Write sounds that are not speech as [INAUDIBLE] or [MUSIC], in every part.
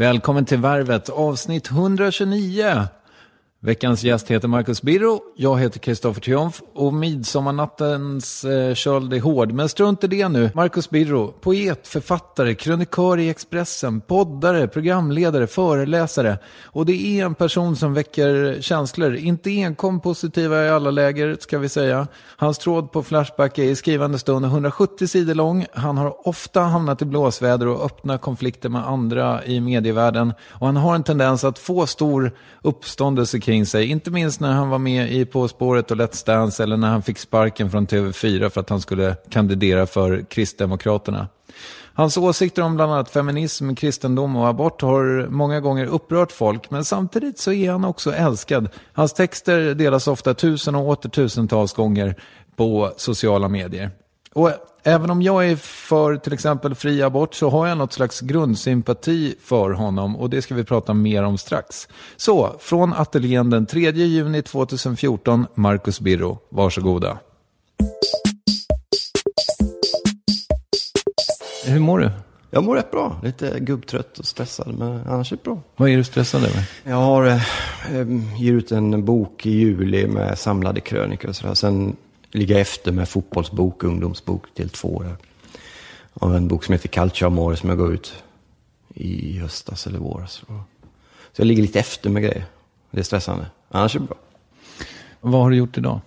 Välkommen till Värvet, avsnitt 129. Veckans gäst heter Marcus Birro, jag heter Kristoffer Triumf och midsommarnattens eh, köld är hård. Men strunt i det nu. Marcus Birro, poet, författare, krönikör i Expressen, poddare, programledare, föreläsare. Och det är en person som väcker känslor, inte enkom positiva i alla läger ska vi säga. Hans tråd på Flashback är i skrivande stund 170 sidor lång. Han har ofta hamnat i blåsväder och öppna konflikter med andra i medievärlden. Och han har en tendens att få stor uppståndelse omkring sig. Inte minst när han var med i På spåret och Let's Dance eller när han fick sparken från TV4 för att han skulle kandidera för Kristdemokraterna. Hans åsikter om bland annat feminism, kristendom och abort har många gånger upprört folk, men samtidigt så är han också älskad. Hans texter delas ofta tusen och åter tusentals gånger på sociala medier. Och även om jag är för till exempel fri abort så har jag något slags grundsympati för honom och det ska vi prata mer om strax. Så, från ateljén den 3 juni 2014, Marcus Birro. Varsågoda. Hur mår du? Jag mår rätt bra. Lite gubbtrött och stressad, men annars är det bra. Vad är du stressad över? Jag har, eh, eh, ger ut en bok i juli med samlade krönikor och sådär. Sen ligger jag efter med fotbollsbok, ungdomsbok till två år. Och en bok som heter Calcio Amore som jag gav ut i höstas eller våras. Så jag ligger lite efter med grejer. Det är stressande. Annars är det bra. Vad har du gjort idag?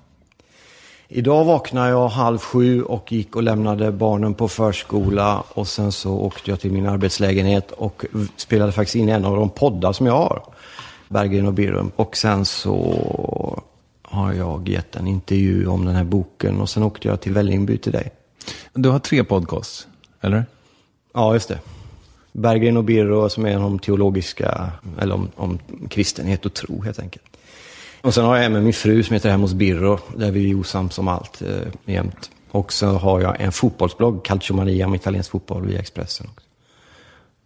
Idag vaknade jag halv sju och gick och lämnade barnen på förskola. Och sen så åkte jag till min arbetslägenhet och spelade faktiskt in en av de poddar som jag har. Berggren och Birrum. Och sen så har jag gett en intervju om den här boken och sen åkte jag till Vällingby till dig. Du har tre podcasts, eller? Ja, just det. Berggren och Birro som är om teologiska, eller om, om kristenhet och tro helt enkelt. Och sen har jag en med min fru som heter Hem hos Birro, där vi är osams om allt eh, jämt. Och så har jag en fotbollsblogg, Calcio Mania, om italiensk fotboll via Expressen. Också.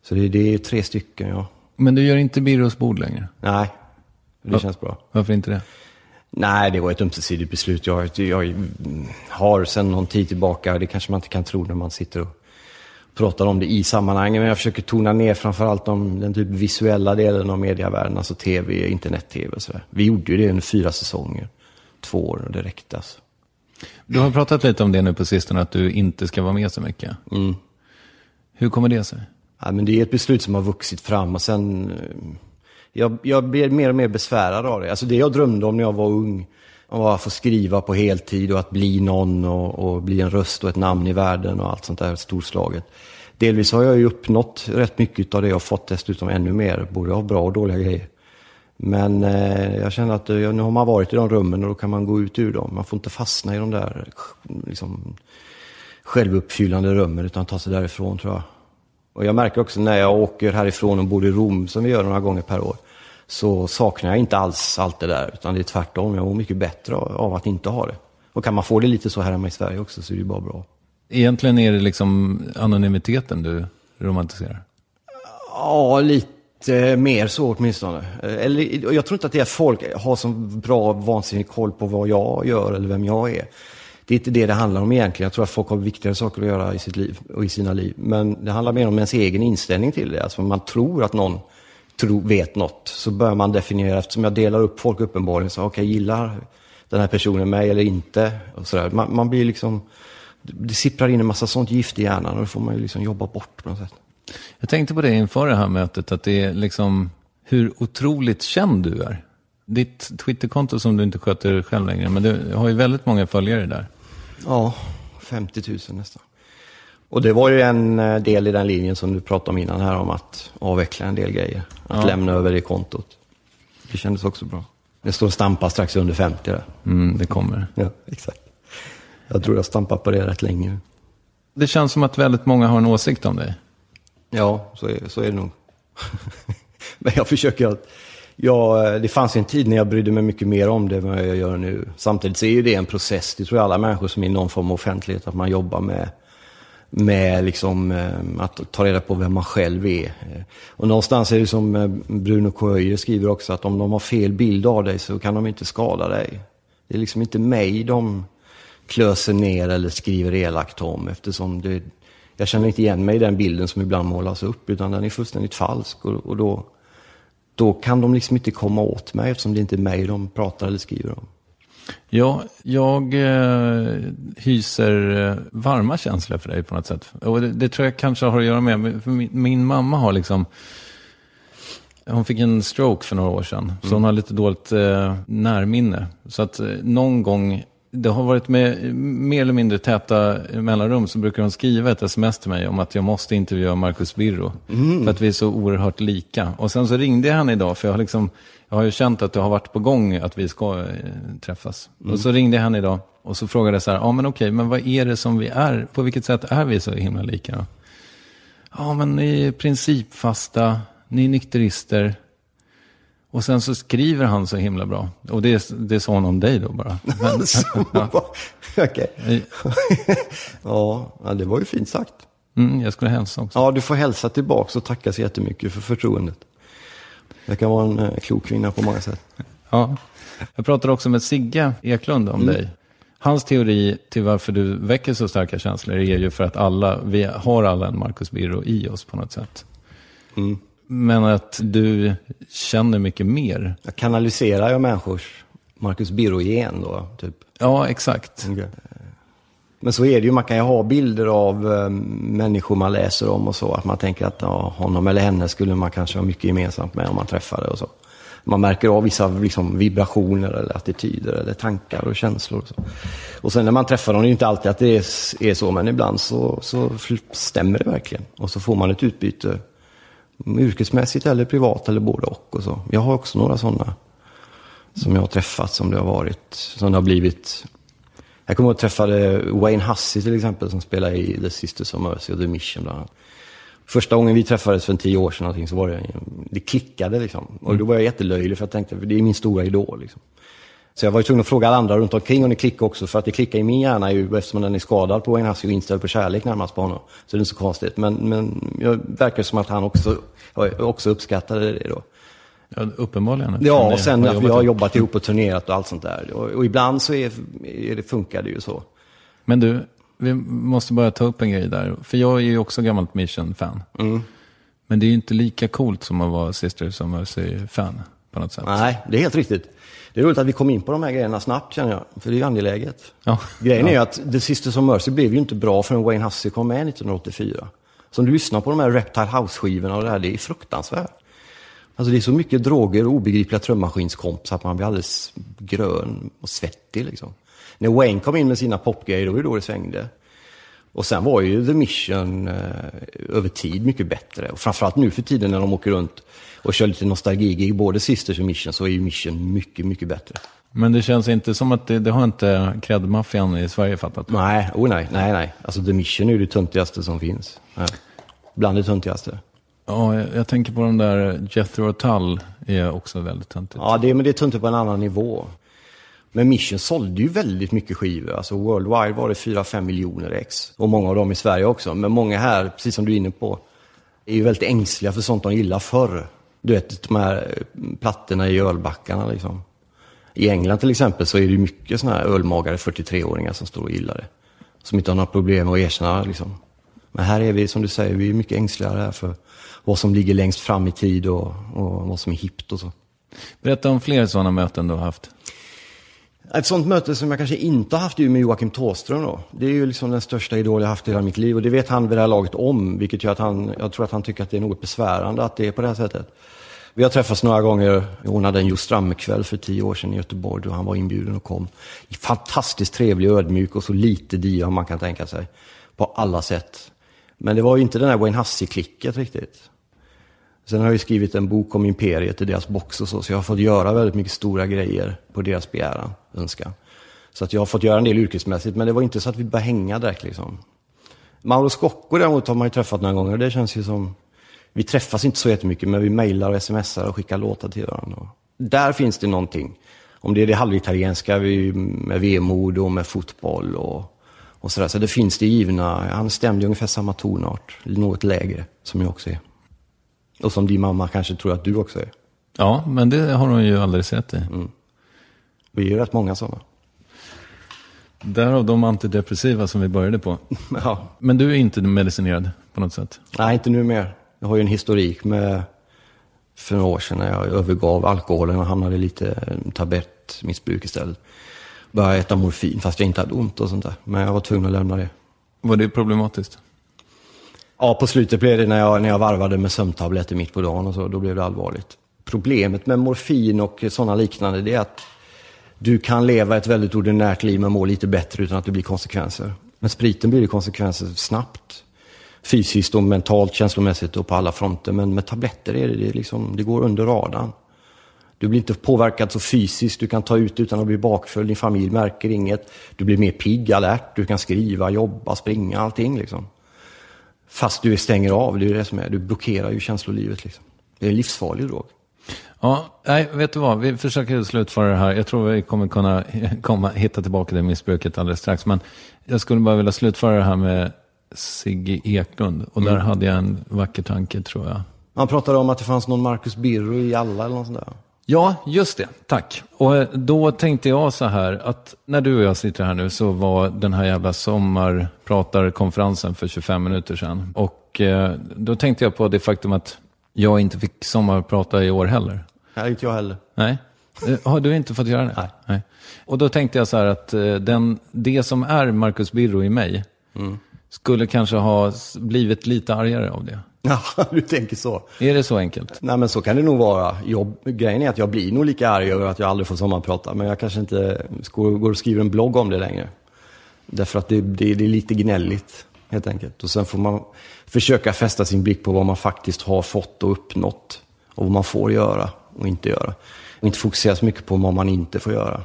Så det, det är tre stycken, ja. Men du gör inte Birros bord längre? Nej, det Ja. känns bra. Varför inte det? Nej, det var ett ömsesidigt beslut. Jag, jag har sedan någon tid tillbaka, det kanske man inte kan tro när man sitter och pratar om det i sammanhanget, men jag försöker tona ner framförallt om den typ visuella delen av medievärlden, alltså tv, internet-tv och sådär. Vi gjorde ju det under fyra säsonger, två år och det räckte alltså. Du har pratat lite om det nu på sistone, att du inte ska vara med så mycket. Mm. Hur kommer det sig? Ja, men det är ett beslut som har vuxit fram och sen... Jag, jag blir mer och mer besvärad av det. Alltså det jag drömde om när jag var ung, var att få skriva på heltid och att bli någon och, och bli en röst och ett namn i världen och allt sånt där storslaget. Delvis har jag ju uppnått rätt mycket av det och fått dessutom ännu mer, både av bra och dåliga grejer. Men eh, jag känner att ja, nu har man varit i de rummen och då kan man gå ut ur dem. Man får inte fastna i de där liksom, självuppfyllande rummen utan ta sig därifrån tror jag. Och jag märker också när jag åker härifrån och bor i Rom, som vi gör några gånger per år, så saknar jag inte alls allt det där, utan det är tvärtom. Jag mår mycket bättre av att inte ha det. Och kan man få det lite så här hemma i Sverige också så är det ju bara bra. Egentligen är det liksom anonymiteten du romantiserar. Ja, lite mer så åtminstone. Eller, jag tror inte att det är folk har så bra vansinnig koll på vad jag gör eller vem jag är. Det är inte det det handlar om egentligen. Jag tror att folk har viktigare saker att göra i sitt liv och i sina liv. Men det handlar mer om ens egen inställning till det. Alltså man tror att någon tro, vet något så bör man definiera, eftersom jag delar upp folk uppenbarligen, så okej, gillar den här personen mig eller inte? Och så. Man, man blir liksom, det sipprar in en massa sånt gift i hjärnan och det får man ju liksom jobba bort på något sätt. Jag tänkte på det inför det här mötet, att det är liksom hur otroligt känd du är. Ditt Twitterkonto som du inte sköter själv längre, men du har ju väldigt många följare där. Ja, 50 000 nästan. Och det var ju en eh, del i den linjen som du pratade om innan här om att avveckla en del grejer. Att Ja. lämna över det kontot. Det kändes också bra. Det står stampa strax under 50 där. Mm, det kommer. Ja, exakt. Jag tror jag stampar på det rätt länge nu. Det känns som att väldigt många har en åsikt om dig. Ja, så är, så är det nog. [LAUGHS] Men jag försöker att... Ja, det fanns en tid när jag brydde mig mycket mer om det än vad jag gör nu. Samtidigt så är ju det en process. Det tror jag alla människor som är i någon form av offentlighet, att man jobbar med, med liksom, eh, att ta reda på vem man själv är. Eh, och någonstans är det som eh, Bruno Coöjer skriver också, att om de har fel bild av dig så kan de inte skada dig. Det är liksom inte mig de klöser ner eller skriver elakt om eftersom det, jag känner inte igen mig i den bilden som ibland målas upp utan den är fullständigt falsk och, och då, då kan de liksom inte komma åt mig eftersom det inte är mig de pratar eller skriver om. Ja, jag eh, hyser eh, varma känslor för dig på något sätt. Och det, det tror jag kanske har att göra med, min, min mamma har liksom, hon fick en stroke för några år sedan. Så hon har lite dåligt eh, närminne. Så att eh, någon gång, det har varit med mer eller mindre täta mellanrum, så brukar hon skriva ett sms till mig om att jag måste intervjua Marcus Birro. För att vi är så oerhört lika. Och sen så ringde jag henne idag, för jag har liksom, jag har ju känt att det har varit på gång att vi ska eh, träffas. Och så ringde jag henne idag och så frågade jag så här, ja men okej, men vad är det som vi är, på vilket sätt är vi så himla lika? Ja men ni är principfasta, ni är nykterister. Och sen så skriver han så himla bra. Och det, det sa hon om dig då bara. Men, [LAUGHS] ja, Okej. [LAUGHS] ja, det var ju fint sagt. mm, jag skulle hälsa också. Ja, du får hälsa tillbaka och tacka så jättemycket för förtroendet. Det kan vara en eh, klok kvinna på många sätt. Ja. Jag pratade också med Sigge Eklund om dig. Hans teori till varför du väcker så starka känslor är ju för att alla, vi har alla en Marcus Birro i oss på något sätt. Men att du känner mycket mer. Jag kanaliserar jag människors Marcus Birro-gen då, typ. Ja, exakt. Men så är det ju, man kan ju ha bilder av eh, människor man läser om och så. Att man tänker att ja, honom eller henne skulle man kanske ha mycket gemensamt med om man träffade och så. Man märker av vissa liksom, vibrationer eller attityder eller tankar och känslor. Och, så. och sen när man träffar dem, det är ju inte alltid att det är, är så, men ibland så, så stämmer det verkligen. Och så får man ett utbyte Yrkesmässigt eller privat eller både och och så. Jag har också några sådana som jag har träffat som det har varit, som det har blivit. Jag kommer ihåg att jag träffade Wayne Hussey till exempel som spelar i The Sisters of Mercy och The Mission bland annat. Första gången vi träffades för en tio år sedan någonting, så var det, det klickade liksom. Och då var jag jättelöjlig för jag tänkte, för det är min stora idol. Liksom. Så jag var ju tvungen att fråga alla andra runt omkring om det klickade också, för att det klickar i min hjärna ju, eftersom den är skadad på Wayne Hussey och inställd på kärlek närmast på honom. Så det är inte så konstigt. Men, men jag verkar som att han också, också uppskattade det då. Ja, uppenbarligen. Ja, och sen att vi har jobbat ihop och turnerat och allt sånt där. Och, och ibland så är, är det, funkar det ju så. Men du, vi måste bara ta upp en grej där. För jag är ju också gammalt Mission-fan. Mm. Men det är ju inte lika coolt som att vara Sisters of Mercy-fan på något sätt. Nej, det är helt riktigt. Det är roligt att vi kom in på de här grejerna snabbt känner jag, för det är ju angeläget. Ja. Grejen ja. är att The Sisters of Mercy blev ju inte bra förrän Wayne Hussey kom med 1984. Så om du lyssnar på de här Reptile House-skivorna och det här, det är fruktansvärt. Alltså det är så mycket droger och obegripliga trummaskinskomp så att man blir alldeles grön och svettig liksom. När Wayne kom in med sina popgrejer, då var det då det svängde. Och sen var ju The Mission eh, över tid mycket bättre. Och framförallt nu för tiden när de åker runt och kör lite nostalgigig, både Sisters och Mission, så är ju Mission mycket, mycket bättre. Men det känns inte som att det, det har inte cred-maffian i Sverige fattat. Nej, oh nej, nej, nej. Alltså The Mission är ju det töntigaste som finns. Ja. Bland det töntigaste. Ja, jag, jag tänker på de där Jethro Tull är också väldigt töntigt. Ja, det, men det är töntigt på en annan nivå. Men Mission sålde ju väldigt mycket skivor. Alltså worldwide var det 4-5 miljoner ex. Och många av dem i Sverige också. Men många här, precis som du är inne på, är ju väldigt ängsliga för sånt de gillar förr. Du vet, de här eh, plattorna i ölbackarna liksom. I England till exempel så är det ju mycket sådana här ölmagare 43-åringar som står och gillar det. Som inte har några problem att erkänna liksom. Men här är vi, som du säger, vi är mycket ängsligare här för vad som ligger längst fram i tid och, och vad som är hippt och så. Berätta om fler sådana möten du har haft. Ett sånt möte som jag kanske inte har haft är ju med Joakim Thåström då. Det är ju liksom den största idol jag haft i hela mitt liv och det vet han vid det här laget om, vilket gör att han, jag tror att han tycker att det är något besvärande att det är på det här sättet. Vi har träffats några gånger. Jag ordnade en just kväll för tio år sedan i Göteborg då han var inbjuden och kom. Fantastiskt trevlig och ödmjuk och så lite dia man kan tänka sig. På alla sätt. Men det var ju inte den här Wayne Hussey-klicket riktigt. Sen har jag skrivit en bok om imperiet i deras box och så, så jag har fått göra väldigt mycket stora grejer på deras begäran, önskan. Så att jag har fått göra en del yrkesmässigt, men det var inte så att vi började hänga direkt liksom. Mauro Scocco däremot har man ju träffat några gånger och det känns ju som, vi träffas inte så jättemycket, men vi mejlar och smsar och skickar låtar till varandra. Där finns det någonting. Om det är det halvitalienska med vemod och med fotboll och, och sådär. Så det finns det givna, han stämde ungefär samma tonart, något lägre, som jag också är. Och som din mamma kanske tror att du också är. Ja, men det har hon ju alldeles rätt i. Vi är ju rätt många sådana. Därav de antidepressiva som vi började på. [LAUGHS] Ja. Men du är inte medicinerad på något sätt? Nej, inte nu mer. Jag har ju en historik med för några år sedan när jag övergav alkoholen och hamnade i lite tablettmissbruk istället. Började äta morfin fast jag inte hade ont och sånt där. Men jag var tvungen att lämna det. Var det problematiskt? Ja, på slutet blev det när jag, när jag varvade med sömntabletter mitt på dagen och så, då blev det allvarligt. Problemet med morfin och sådana liknande, det är att du kan leva ett väldigt ordinärt liv men må lite bättre utan att det blir konsekvenser. Men spriten blir det konsekvenser snabbt. Fysiskt och mentalt, känslomässigt och på alla fronter. Men med tabletter är det, det, liksom, det går under radarn. Du blir inte påverkad så fysiskt, du kan ta ut utan att bli bakfull, din familj märker inget. Du blir mer pigg, alert, du kan skriva, jobba, springa, allting liksom. Fast du stänger av, det är det som är, du blockerar ju känslolivet liksom. Det är en livsfarlig drog. Ja, nej, vet du vad? Vi försöker slutföra det här. Jag tror vi kommer kunna [LAUGHS] komma, hitta tillbaka det missbruket alldeles strax. Men jag skulle bara vilja slutföra det här med Sigge Eklund. Och där hade jag en vacker tanke, tror jag. Man pratade om att det fanns någon Marcus Birro i alla eller något sånt där. Ja, just det. Tack. Och eh, då tänkte jag så här att när du och jag sitter här nu så var den här jävla sommarpratarkonferensen för 25 minuter sedan. Och eh, då tänkte jag på det faktum att jag inte fick sommarprata i år heller. Nej, inte jag heller. Nej. Eh, Har du inte fått göra det? Nej. Och då tänkte jag så här att den, det som är Marcus Birro i mig skulle kanske ha blivit lite argare av det. [LAUGHS] Ja, du tänker så. Är det så enkelt? Nej men så kan det nog vara. Jag, grejen är att jag blir nog lika arg över att jag aldrig får sommarprata. Men jag kanske inte går, och skriver en blogg om det längre. Därför att det, det, det är lite gnälligt. helt enkelt. Och sen får man försöka fästa sin blick på vad man faktiskt har fått och uppnått. Och vad man får göra och inte göra. Och inte fokusera så mycket på vad man inte får göra.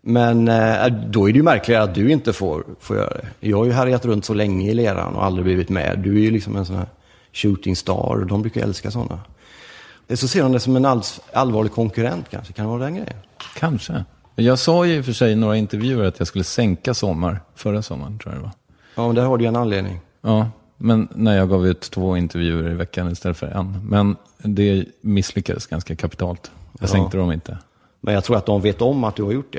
Men eh, då är det ju märkligare att du inte får, får göra det. Jag har ju härjat runt så länge i leran och aldrig blivit med. Du är ju liksom en sån här shooting star. De brukar älska sådana. Så ser de det som en all, allvarlig konkurrent kanske. Kan det vara den grejen? Kanske. Jag sa ju i och för sig i några intervjuer att jag skulle sänka Sommar förra sommaren, tror jag det var. Ja, men där har du ju en anledning. Ja, men när jag gav ut två intervjuer i veckan istället för en. Men det misslyckades ganska kapitalt. Jag Ja. sänkte dem inte. Men jag tror att de vet om att du har gjort det.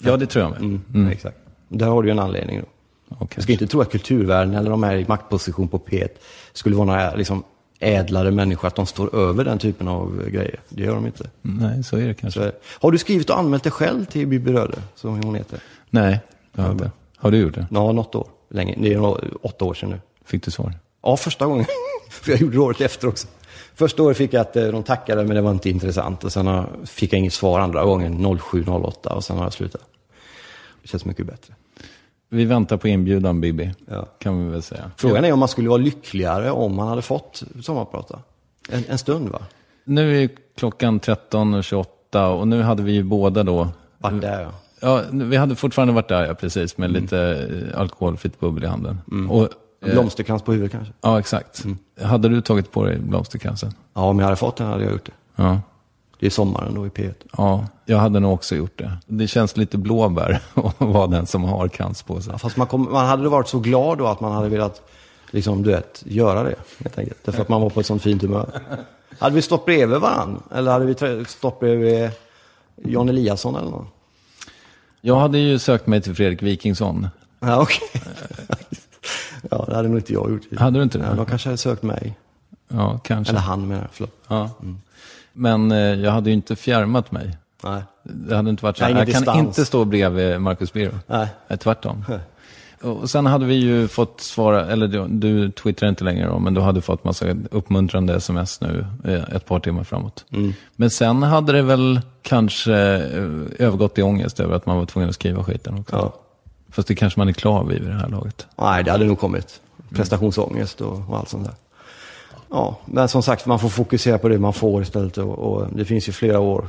Ja, det tror jag med. Mm. Exakt. Där har du en anledning då. Okej. Jag ska inte tro att kulturvärlden eller de här i maktposition på P1 skulle vara några liksom, ädlare människor, att de står över den typen av grejer. Det gör de inte. Nej, så är det kanske. Så, har du skrivit och anmält dig själv till Bibi Röde, som hon heter? Nej, det har jag inte. Har du gjort det? Ja, något år. Länge. Det är åtta år sedan nu. Fick du svar? Ja, första gången. [LAUGHS] För jag gjorde det året efter också. Första året fick jag att eh, de tackade, men det var inte intressant. Och sen fick jag inget svar andra gången, 07-08, och sen har jag slutat. Det känns mycket bättre. Vi väntar på inbjudan, Bibi. Ja. Kan vi väl säga. Frågan är om man skulle vara lyckligare om man hade fått sommarprata. En, en stund va? Nu är klockan 13.28 och nu hade vi ju båda då... Vart där ja. Ja, vi hade fortfarande varit där, ja, precis, Mm. med lite eh, alkoholfritt bubbel i handen. Och, En blomsterkrans på huvudet kanske? ja, exakt. Hade du tagit på dig blomsterkransen? Ja, om jag hade fått den hade jag gjort det. Ja. Det är sommaren då i P1. Ja, jag hade nog också gjort det. Det känns lite blåbär [LAUGHS] att vara den som har krans på sig. Ja, fast man, kom, man hade varit så glad då att man hade velat, liksom, du vet, göra det. Helt enkelt. Därför att man var på ett sånt fint humör. Hade vi stått bredvid varandra? Eller hade vi stått bredvid Jan Eliasson eller någon? Jag hade ju sökt mig till Fredrik Wikingsson. Ja, okej. [LAUGHS] ja, det hade nog inte jag gjort. Hade du inte det? Ja, de kanske hade sökt mig. Ja, kanske. Eller han menar jag, förlåt. Ja. Men eh, jag hade ju inte fjärmat mig. Nej. Det hade inte varit så. Här. Jag kan distans. inte stå bredvid Marcus Birro. Nej. Nej, tvärtom. Och sen hade vi ju fått svara, eller du, du twittrar inte längre då, men du hade fått massa uppmuntrande sms nu eh, ett par timmar framåt. Mm. Men sen hade det väl kanske eh, övergått i ångest över att man var tvungen att skriva skiten också. Ja. Fast det kanske man är klar vid vid det här laget. Nej, det hade nog kommit. Prestationsångest och, och allt sånt där. Ja, men som sagt, man får fokusera på det man får istället. Och, och det finns ju flera år.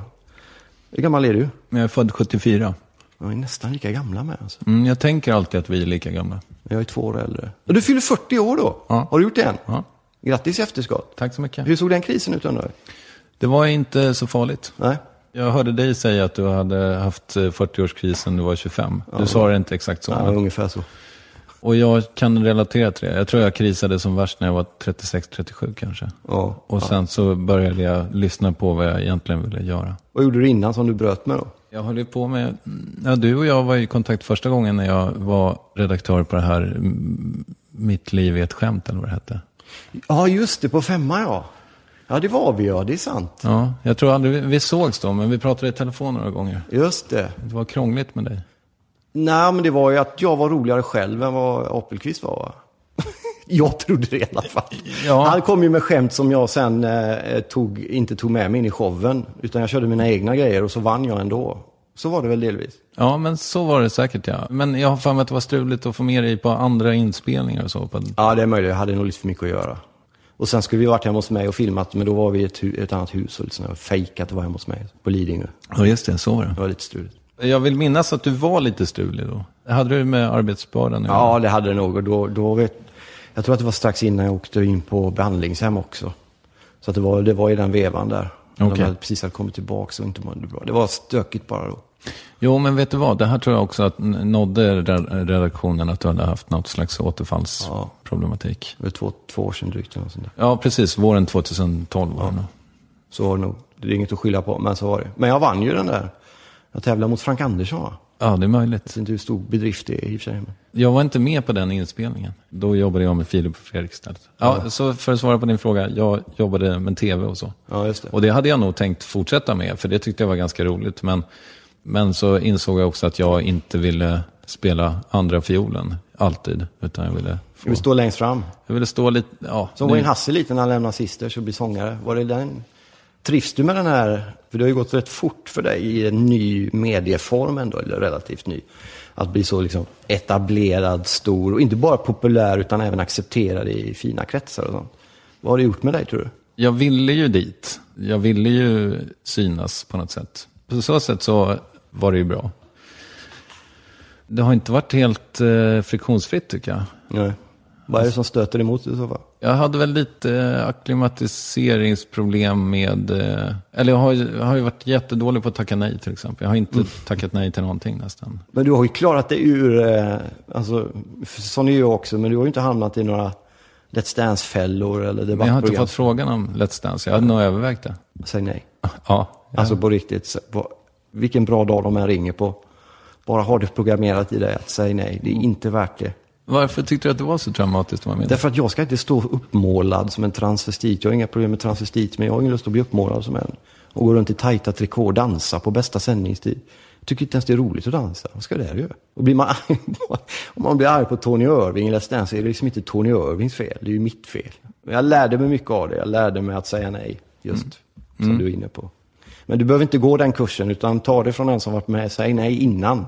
Hur gammal är du? Jag är född 74. Jag är nästan lika gamla med. Alltså. Mm, jag tänker alltid att vi är lika gamla. Jag är två år äldre. Och du fyller 40 år då? Ja. Har du gjort det än? Ja. Grattis i efterskott. Tack så mycket. Hur såg den krisen ut undrar? Det var inte så farligt. Nej? Jag hörde dig säga att du hade haft eh, 40-årskrisen när du var 25. Du sa det inte exakt så. Ja, men- ungefär så. Och jag kan relatera till det. Jag tror jag krisade som värst när jag var 36-37 kanske. Ja. Och sen så började jag lyssna på vad jag egentligen ville göra. Vad gjorde du innan som du bröt med då? Jag höll ju på med, ja, du och jag var i kontakt första gången när jag var redaktör på det här Mitt liv är ett skämt eller vad det hette. Ja, just det, på femma ja. Ja, det var vi ja, det är sant. Ja, jag tror aldrig vi, vi sågs då, men vi pratade i telefon några gånger. Just det. Det var krångligt med dig. Nej, men det var ju att jag var roligare själv än vad Apelqvist var. Va? [LAUGHS] jag trodde det i alla fall. Ja. Han kom ju med skämt som jag sen eh, tog, inte tog med mig in i showen. Utan jag körde mina egna grejer och så vann jag ändå. Så var det väl delvis. Ja, men så var det säkert ja. Men jag har för mig att det var struligt att få med dig på andra inspelningar och så. På, Ja, det är möjligt. Jag hade nog lite för mycket att göra. Och sen skulle vi varit hemma hos mig och filmat, men då var vi i ett, ett annat hus och liksom, jag fejkat att vara hemma hos mig på Lidingö. ja, just det, så var det. Det var lite struligt. Jag vill minnas att du var lite strulig då. Hade du med arbetsbördan? Ja, det hade det nog. Och då, då vet, jag tror att det var strax innan jag åkte in på behandlingshem också. Så att det, var, det var i den vevan där. Okej. De hade precis hade kommit tillbaka och inte mådde bra. Det var stökigt bara då. Jo, men vet du vad? Det här tror jag också att nådde re- redaktionen att du hade haft något slags återfallsproblematik. Det var två, två år sedan drygt eller sånt där. Ja, precis. Våren 2012 var det nog. Så var det nog. Det är inget att skylla på, men så var det. Men jag vann ju den där. Jag tävlade mot Frank Andersson va? Ja, det är möjligt. Jag vet inte hur stor bedrift det är i och för sig. Jag var inte med på den inspelningen. Då jobbade jag med Filip och Fredrik istället. Ja, så för att svara på din fråga. Jag jobbade med tv och så. Ja, just det. Och det hade jag nog tänkt fortsätta med, för det tyckte jag var ganska roligt. Men, men så insåg jag också att jag inte ville spela andra fiolen alltid. Utan jag ville, få, Vi står längst fram. jag ville stå lite... Ja, Som Wayne Hasse lite när han lämnade Sisters och blir sångare. Var det den Trivs du med den här, för det har ju gått rätt fort för dig i en ny medieform ändå, eller relativt ny. Att bli så liksom etablerad, stor och inte bara populär utan även accepterad i fina kretsar och sånt. Vad har det gjort med dig tror du? Jag ville ju dit. Jag ville ju synas på något sätt. På så sätt så var det ju bra. Det har inte varit helt eh, friktionsfritt tycker jag. Nej. Vad är det som stöter emot i så fall? Jag hade väl lite eh, akklimatiseringsproblem med... eh, Eller jag har, jag har ju varit jättedålig på att tacka nej till exempel. Jag har inte tackat nej till någonting nästan. Men du har ju klarat dig ur, eh, alltså, sån är jag också, men du har ju inte hamnat i några Let's Dance-fällor eller Men jag har inte debattprogram. fått frågan om Let's Dance. Jag hade nog övervägt det. Säg nej. Ja, ja. Alltså på riktigt, på, vilken bra dag de än ringer på. Bara har det programmerat i dig att säga nej, det är inte värt det. Varför tyckte du att det var så traumatiskt vara med? Därför att jag ska inte stå uppmålad som en transvestit. Jag har inga problem med transvestit, men jag har ingen lust att bli uppmålad som en. Och gå runt i tajta trikå och dansa på bästa sändningstid. Jag tycker inte ens det är roligt att dansa. Vad ska det göra? Och blir man [LAUGHS] om man blir arg på Tony Irving i Let's Dance så är det liksom inte Tony Irvings fel. Det är ju mitt fel. Jag lärde mig mycket av det. Jag lärde mig att säga nej, just som du är inne på. Men du behöver inte gå den kursen, utan ta det från en som varit med. Säg nej innan.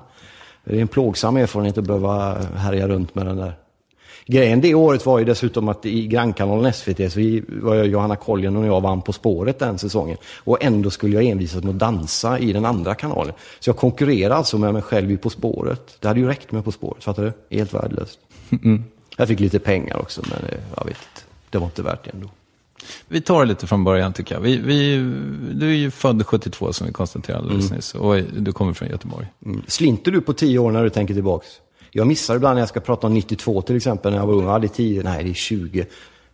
Det är en plågsam erfarenhet att behöva härja runt med den där. Grejen det året var ju dessutom att i grannkanalen SVT så var jag, Johanna Koljen och jag vann På spåret den säsongen. Och ändå skulle jag envisas med att dansa i den andra kanalen. Så jag konkurrerade alltså med mig själv i På spåret. Det hade ju räckt med På spåret, fattar du? Helt värdelöst. Jag fick lite pengar också, men eh, jag vet inte. Det var inte värt det ändå. Vi tar det lite från början tycker jag. Vi, vi, du är ju född 72 som vi konstaterade alldeles nyss. Och du kommer från Göteborg. Mm. Slinter du på tio år när du tänker tillbaks? Jag missar ibland när jag ska prata om 92 till exempel, när jag var ung. Ja, det är 10, nej det är 20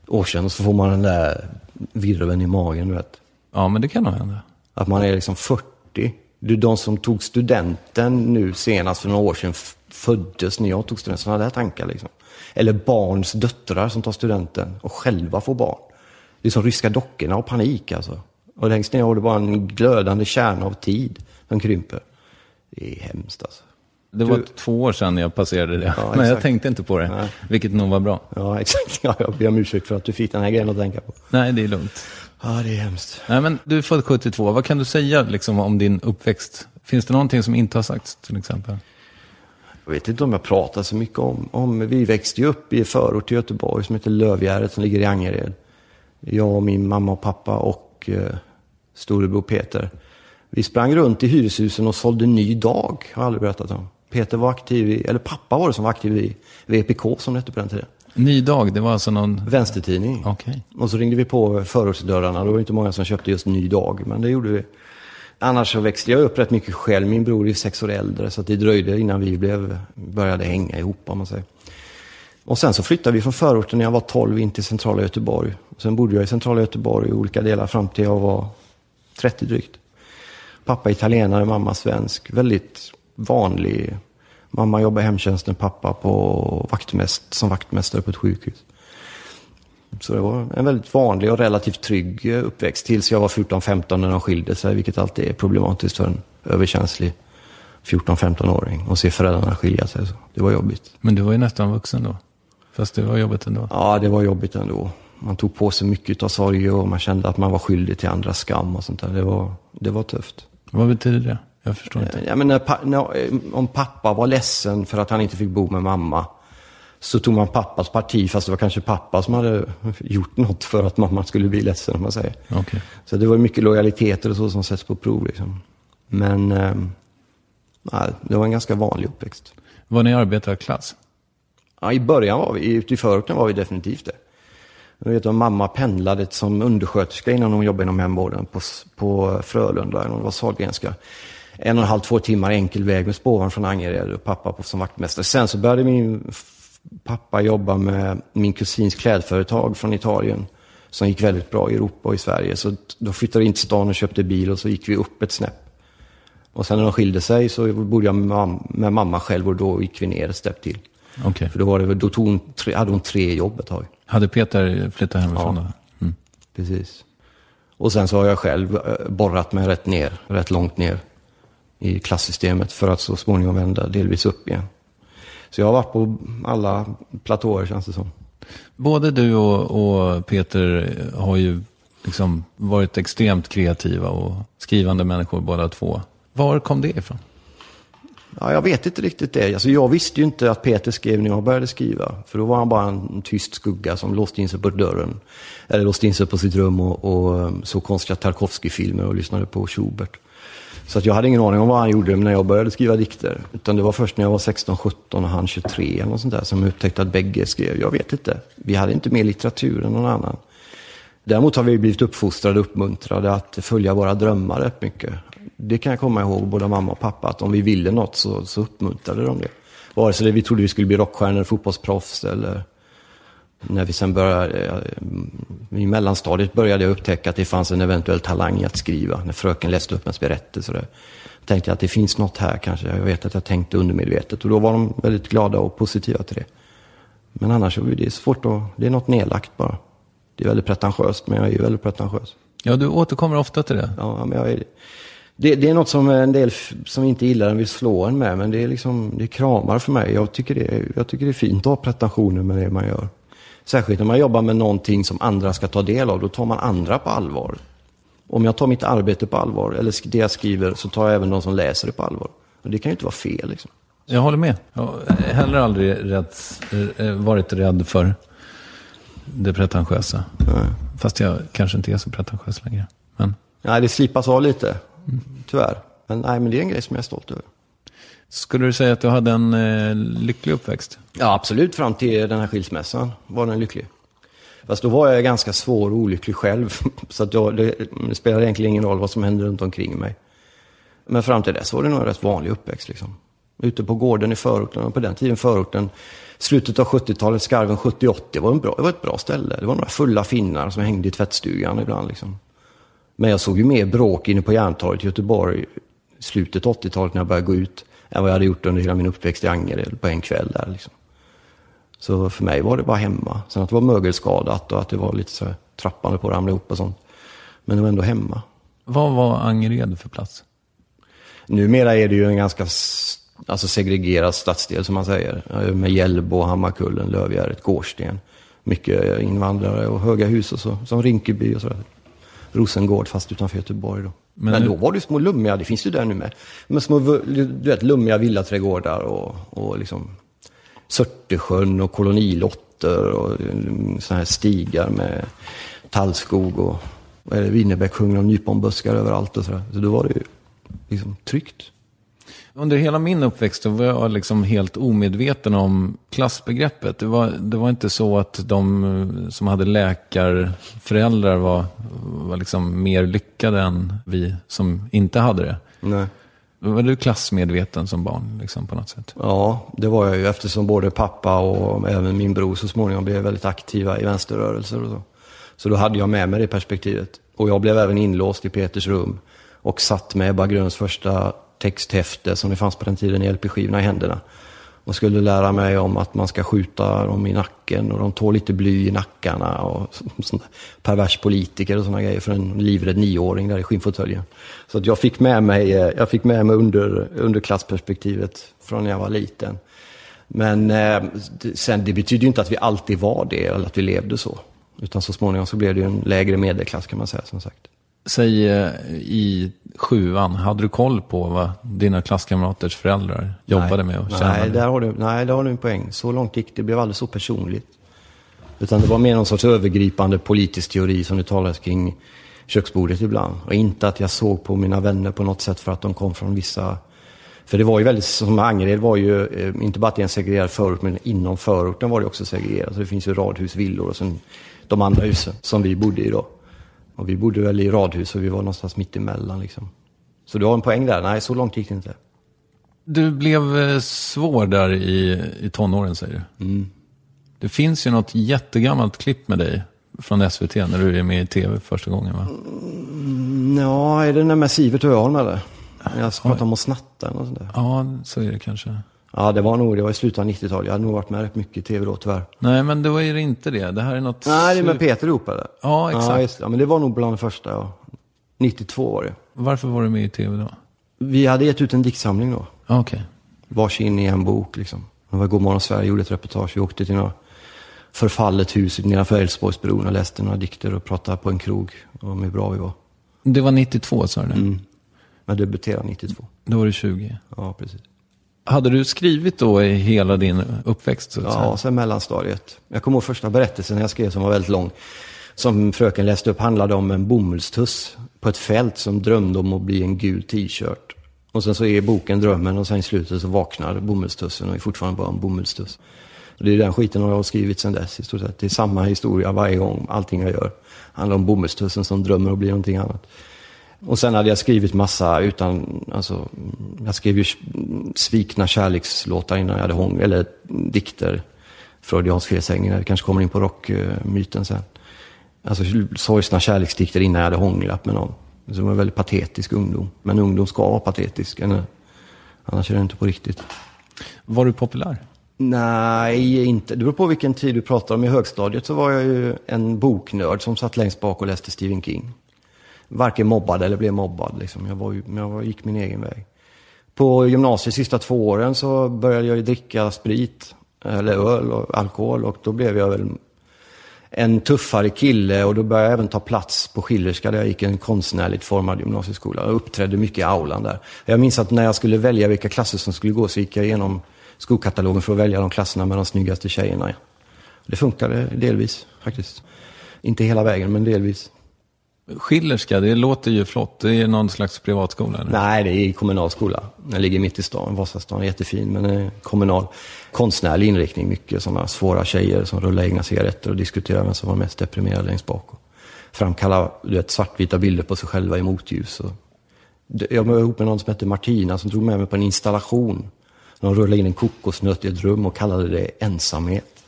år sedan. Och så får man den där virveln i magen, du vet. Ja, men det kan nog hända. Att man är liksom 40. Du, de som tog studenten nu senast för några år sedan föddes när jag tog studenten. Sådana där tankar liksom. Eller barns döttrar som tar studenten och själva får barn. Det är som ryska dockorna och panik alltså. Och längst ner har du bara en glödande kärna av tid som krymper. Det är hemskt alltså. Det var Du- två år sedan jag passerade det. Ja, [LAUGHS] men jag tänkte inte på det. Nej. Vilket nog var bra. Ja, [LAUGHS] exakt. Ja, jag ber om ursäkt för att du fick den här grejen att tänka på. Nej, det är lugnt. Ja, det är hemskt. Nej, men du är född 72. Vad kan du säga liksom, om din uppväxt? Finns det någonting som inte har sagts till exempel? Jag vet inte om jag pratar så mycket om, om vi växte ju upp i förort till Göteborg som heter Lövgärdet som ligger i Angered. Jag och min mamma och pappa och eh, storebror Peter. Vi sprang runt i hyreshusen och sålde Ny Dag, har jag aldrig berättat om. Peter var aktiv i, eller pappa var det som var aktiv i VPK som det hette på den tiden. Ny dag, det var alltså någon... Vänstertidning. Okej. Och så ringde vi på förortsdörrarna. Det var inte många som köpte just Ny Dag, men det gjorde vi. Annars så växte jag upp rätt mycket själv. Min bror är sex år äldre, så att det dröjde innan vi blev, började hänga ihop, om man säger. Och sen så flyttade vi från förorten när jag var 12 in till centrala Göteborg. Sen bodde jag i centrala Göteborg i olika delar fram till jag var 30 drygt. Pappa italienare, mamma svensk. Väldigt vanlig. Mamma jobbade i hemtjänsten, pappa på vaktmäst, som vaktmästare på ett sjukhus. Så det var en väldigt vanlig och relativt trygg eh, uppväxt tills jag var 14-15 när de skilde sig, vilket alltid är problematiskt för en överkänslig 14-15-åring att se föräldrarna skilja sig. Så det var jobbigt. Men du var ju nästan vuxen då. Fast det var jobbigt ändå. Ja, det var jobbigt ändå. Man tog på sig mycket av sorger och man kände att man var skyldig till andras skam och sånt där. Det var, det var tufft. Vad betyder det? Jag förstår inte. Ja, men när, när, eh, om pappa var ledsen för att han inte fick bo med mamma så tog man pappas parti, fast det var kanske pappa som hade gjort något för att mamma skulle bli ledsen, om man säger. Okej. Så det var mycket lojaliteter och så som sätts på prov. Liksom. Men eh, nej, det var en ganska vanlig uppväxt. Var ni arbetarklass? Ja, I början var vi, ute i förorten var vi definitivt det. Jag vet att mamma pendlade som undersköterska innan hon jobbade inom hemvården på, på Frölunda, eller om det var Sahlgrenska. En och en halv, två timmar enkel väg med spårvagn från Angered och pappa på, som vaktmästare. Sen så började min pappa jobba med min kusins klädföretag från Italien. Som gick väldigt bra i Europa och i Sverige. Så då flyttade vi in till stan och köpte bil och så gick vi upp ett snäpp. Och sen när de skilde sig så bodde jag med, mam- med mamma själv och då gick vi ner ett snäpp till. Okej. För då, var det, då tog hon tre, hade hon tre jobb ett tag. Hade Peter flyttat hemifrån Ja. då? Mm. Precis. Och sen så har jag själv eh, borrat mig rätt ner, rätt långt ner i klassystemet för att så småningom vända delvis upp igen. Så jag har varit på alla platåer känns det som. Både du och, och Peter har ju liksom varit extremt kreativa och skrivande människor båda två. Var kom det ifrån? Ja, jag vet inte riktigt det. Alltså, jag visste ju inte att Peter skrev när jag började skriva. För då var han bara en tyst skugga som låste in sig på dörren. Eller låste in sig på sitt rum och, och um, såg konstiga Tarkovsky-filmer och lyssnade på Schubert. Så att jag hade ingen aning om vad han gjorde när jag började skriva dikter. Utan det var först när jag var 16-17 och han 23 eller något sånt där som jag upptäckte att bägge skrev. Jag vet inte. Vi hade inte mer litteratur än någon annan. Däremot har vi blivit uppfostrade och uppmuntrade att följa våra drömmar rätt mycket. Det kan jag komma ihåg, både mamma och pappa, att om vi ville något så, så uppmuntrade de det. Vare sig vi trodde vi skulle bli rockstjärnor, fotbollsproffs eller när vi sen började, eh, i mellanstadiet började jag upptäcka att det fanns en eventuell talang i att skriva. När fröken läste upp ens berättelse. Där tänkte jag att det finns något här kanske. Jag vet att jag tänkte undermedvetet. Och då var de väldigt glada och positiva till det. Men annars är det svårt att, det är något nedlagt bara. Det är väldigt pretentiöst, men jag är ju väldigt pretentiös. Ja, du återkommer ofta till det. Ja, men jag är, det, det är något som en del som inte gillar en vill slå en med, men det är liksom, det är kramar för mig. Jag tycker det, är, jag tycker det är fint att ha pretensioner med det man gör. Särskilt när man jobbar med någonting som andra ska ta del av, då tar man andra på allvar. Om jag tar mitt arbete på allvar, eller det jag skriver, så tar jag även de som läser det på allvar. Och det kan ju inte vara fel. Liksom. Jag håller med. Jag har heller aldrig rädd, eh, varit rädd för det pretentiösa. Nej. Fast jag kanske inte är så pretentiös längre. Men... Nej, det slipas av lite. Tyvärr. Men, nej, men det är en grej som jag är stolt över. Skulle du säga att du hade en eh, lycklig uppväxt? Ja, absolut. Fram till den här skilsmässan var den lycklig. Fast då var jag ganska svår och olycklig själv. [LAUGHS] Så att jag, det, det spelade egentligen ingen roll vad som hände runt omkring mig. Men fram till dess var det nog en rätt vanlig uppväxt. Liksom. Ute på gården i förorten, och på den tiden förorten, slutet av 70-talet, Skarven 70-80, var, en bra, det var ett bra ställe. Det var några fulla finnar som hängde i tvättstugan ibland. Liksom. Men jag såg ju mer bråk inne på Järntorget i Göteborg slutet 80-talet när jag började gå ut än vad jag hade gjort under hela min uppväxt i Angered på en kväll där. Liksom. Så för mig var det bara hemma. Sen att det var mögelskadat och att det var lite så här trappande på att ramla ihop och sånt. Men det var ändå hemma. Vad var Angered för plats? Numera är det ju en ganska alltså segregerad stadsdel som man säger. Med Hjällbo, Hammarkullen, Lövgärdet, Gårdsten. Mycket invandrare och höga hus och så. Som Rinkeby och sådär. Rosengård fast utanför Göteborg då. Men, Men då var det små lummiga, det finns ju där nu med. Men små du vet, lummiga villaträdgårdar och, och liksom Sörtesjön och kolonilotter och mm, sådana här stigar med tallskog och Winnerbäcksjungna och nyponbuskar överallt och sådär. Så då var det ju liksom tryggt. Under hela min uppväxt var jag liksom helt omedveten om klassbegreppet. Det var, det var inte så att de som hade läkarföräldrar var, var liksom mer lyckade än vi som inte hade det. Nej. Var du klassmedveten som barn liksom, på något sätt? Ja, det var jag ju eftersom både pappa och även min bror så småningom blev väldigt aktiva i vänsterrörelser och så. Så då hade jag med mig det perspektivet. Och jag blev även inlåst i Peters rum och satt med Ebba Gröns första texthäfte som det fanns på den tiden i LP-skivorna i händerna. Och skulle lära mig om att man ska skjuta dem i nacken och de tål lite bly i nackarna och sånt pervers politiker och sådana grejer för en livrädd nioåring där i skinnfåtöljen. Så att jag fick med mig, eh, jag fick med mig under, underklassperspektivet från när jag var liten. Men eh, sen, det betyder ju inte att vi alltid var det eller att vi levde så. Utan så småningom så blev det ju en lägre medelklass kan man säga som sagt. Säg eh, i sjuan, hade du koll på vad dina klasskamraters föräldrar jobbade nej, med? Och nej, där har du, nej, där har du en poäng. Så långt gick det, blev aldrig så personligt. Utan det var mer någon sorts övergripande politisk teori som det talades kring köksbordet ibland. Och inte att jag såg på mina vänner på något sätt för att de kom från vissa... För det var ju väldigt, som Angered var ju, eh, inte bara att det är en segregerad förort, men inom förorten var det också segregerat. Så det finns ju radhus, villor och sen de andra husen som vi bodde i då. Och vi bodde väl i radhus och vi var någonstans mitt emellan liksom. Så du har en poäng där. Nej, så långt gick det inte. Du blev eh, svår där i, i tonåren säger du. Mm. Det finns ju något jättegammalt klipp med dig från SVT när du är med i tv första gången va? Mm, ja, är det den med Sivert Öholm eller? Jag pratade om att snatta eller sånt där. Ja, så är det kanske. Ja, det var nog, det var i slutet av 90-talet. Jag hade nog varit med rätt mycket i tv då tyvärr. Nej, men det var ju inte det. Det här är något... Nej, det är med Peter ihop eller? Ja, exakt. Ja, ja, men det var nog bland det första, ja. 92 var det. Varför var du med i tv då? Vi hade gett ut en diktsamling då. Okej. Okay. Varsin i en bok liksom. Det var Godmorgon Sverige, gjorde ett reportage. Vi åkte till några förfallet hus nedanför Älvsborgsbron och läste några dikter och pratade på en krog om hur bra vi var. Det var 92 sa du? Mm. Jag debuterade 92. Då var du 20. Ja, precis. Hade du skrivit då i hela din uppväxt? Så att säga? Ja, sen mellanstadiet. Jag kommer ihåg första berättelsen jag skrev som var väldigt lång. Som fröken läste upp handlade om en bomullstuss på ett fält som drömde om att bli en gul t-shirt. Och sen så är boken drömmen och sen i slutet så vaknar bomullstussen och är fortfarande bara en bomullstuss. Och det är den skiten jag har skrivit sen dess i stort sett. Det är samma historia varje gång, allting jag gör. handlar om bomullstussen som drömmer att bli någonting annat. Och sen hade jag skrivit massa utan, alltså, jag skrev ju svikna kärlekslåtar innan jag hade hång, eller dikter. Freudiansk felsägning, det kanske kommer in på rockmyten sen. Alltså sorgsna kärleksdikter innan jag hade hånglat med någon. Så det var en väldigt patetisk ungdom. Men ungdom ska vara patetisk, annars är det inte på riktigt. Var du populär? Nej, inte. Det beror på vilken tid du pratar om. I högstadiet så var jag ju en boknörd som satt längst bak och läste Stephen King. Varken mobbad eller blev mobbad. Liksom. Jag, var ju, jag gick min egen väg. På gymnasiet sista två åren så började jag ju dricka sprit, eller öl och alkohol. Och då blev jag väl en tuffare kille och då började jag även ta plats på Schillerska där jag gick en konstnärligt formad gymnasieskola. Jag uppträdde mycket i aulan där. Jag minns att när jag skulle välja vilka klasser som skulle gå så gick jag igenom skolkatalogen för att välja de klasserna med de snyggaste tjejerna. Det funkade delvis faktiskt. Inte hela vägen, men delvis. Schillerska, det låter ju flott. Det är någon slags privatskola? Eller? Nej, det är kommunal skola. Den ligger mitt i stan. Vasastan är jättefin, men är kommunal. Konstnärlig inriktning, mycket sådana svåra tjejer som rullar egna cigaretter och diskuterar vem som var mest deprimerad längst bak. Och framkallar du vet, svartvita bilder på sig själva i motljus. Och jag var ihop med någon som hette Martina som drog med mig på en installation de rullade in en kokosnöt i ett rum och kallade det ensamhet.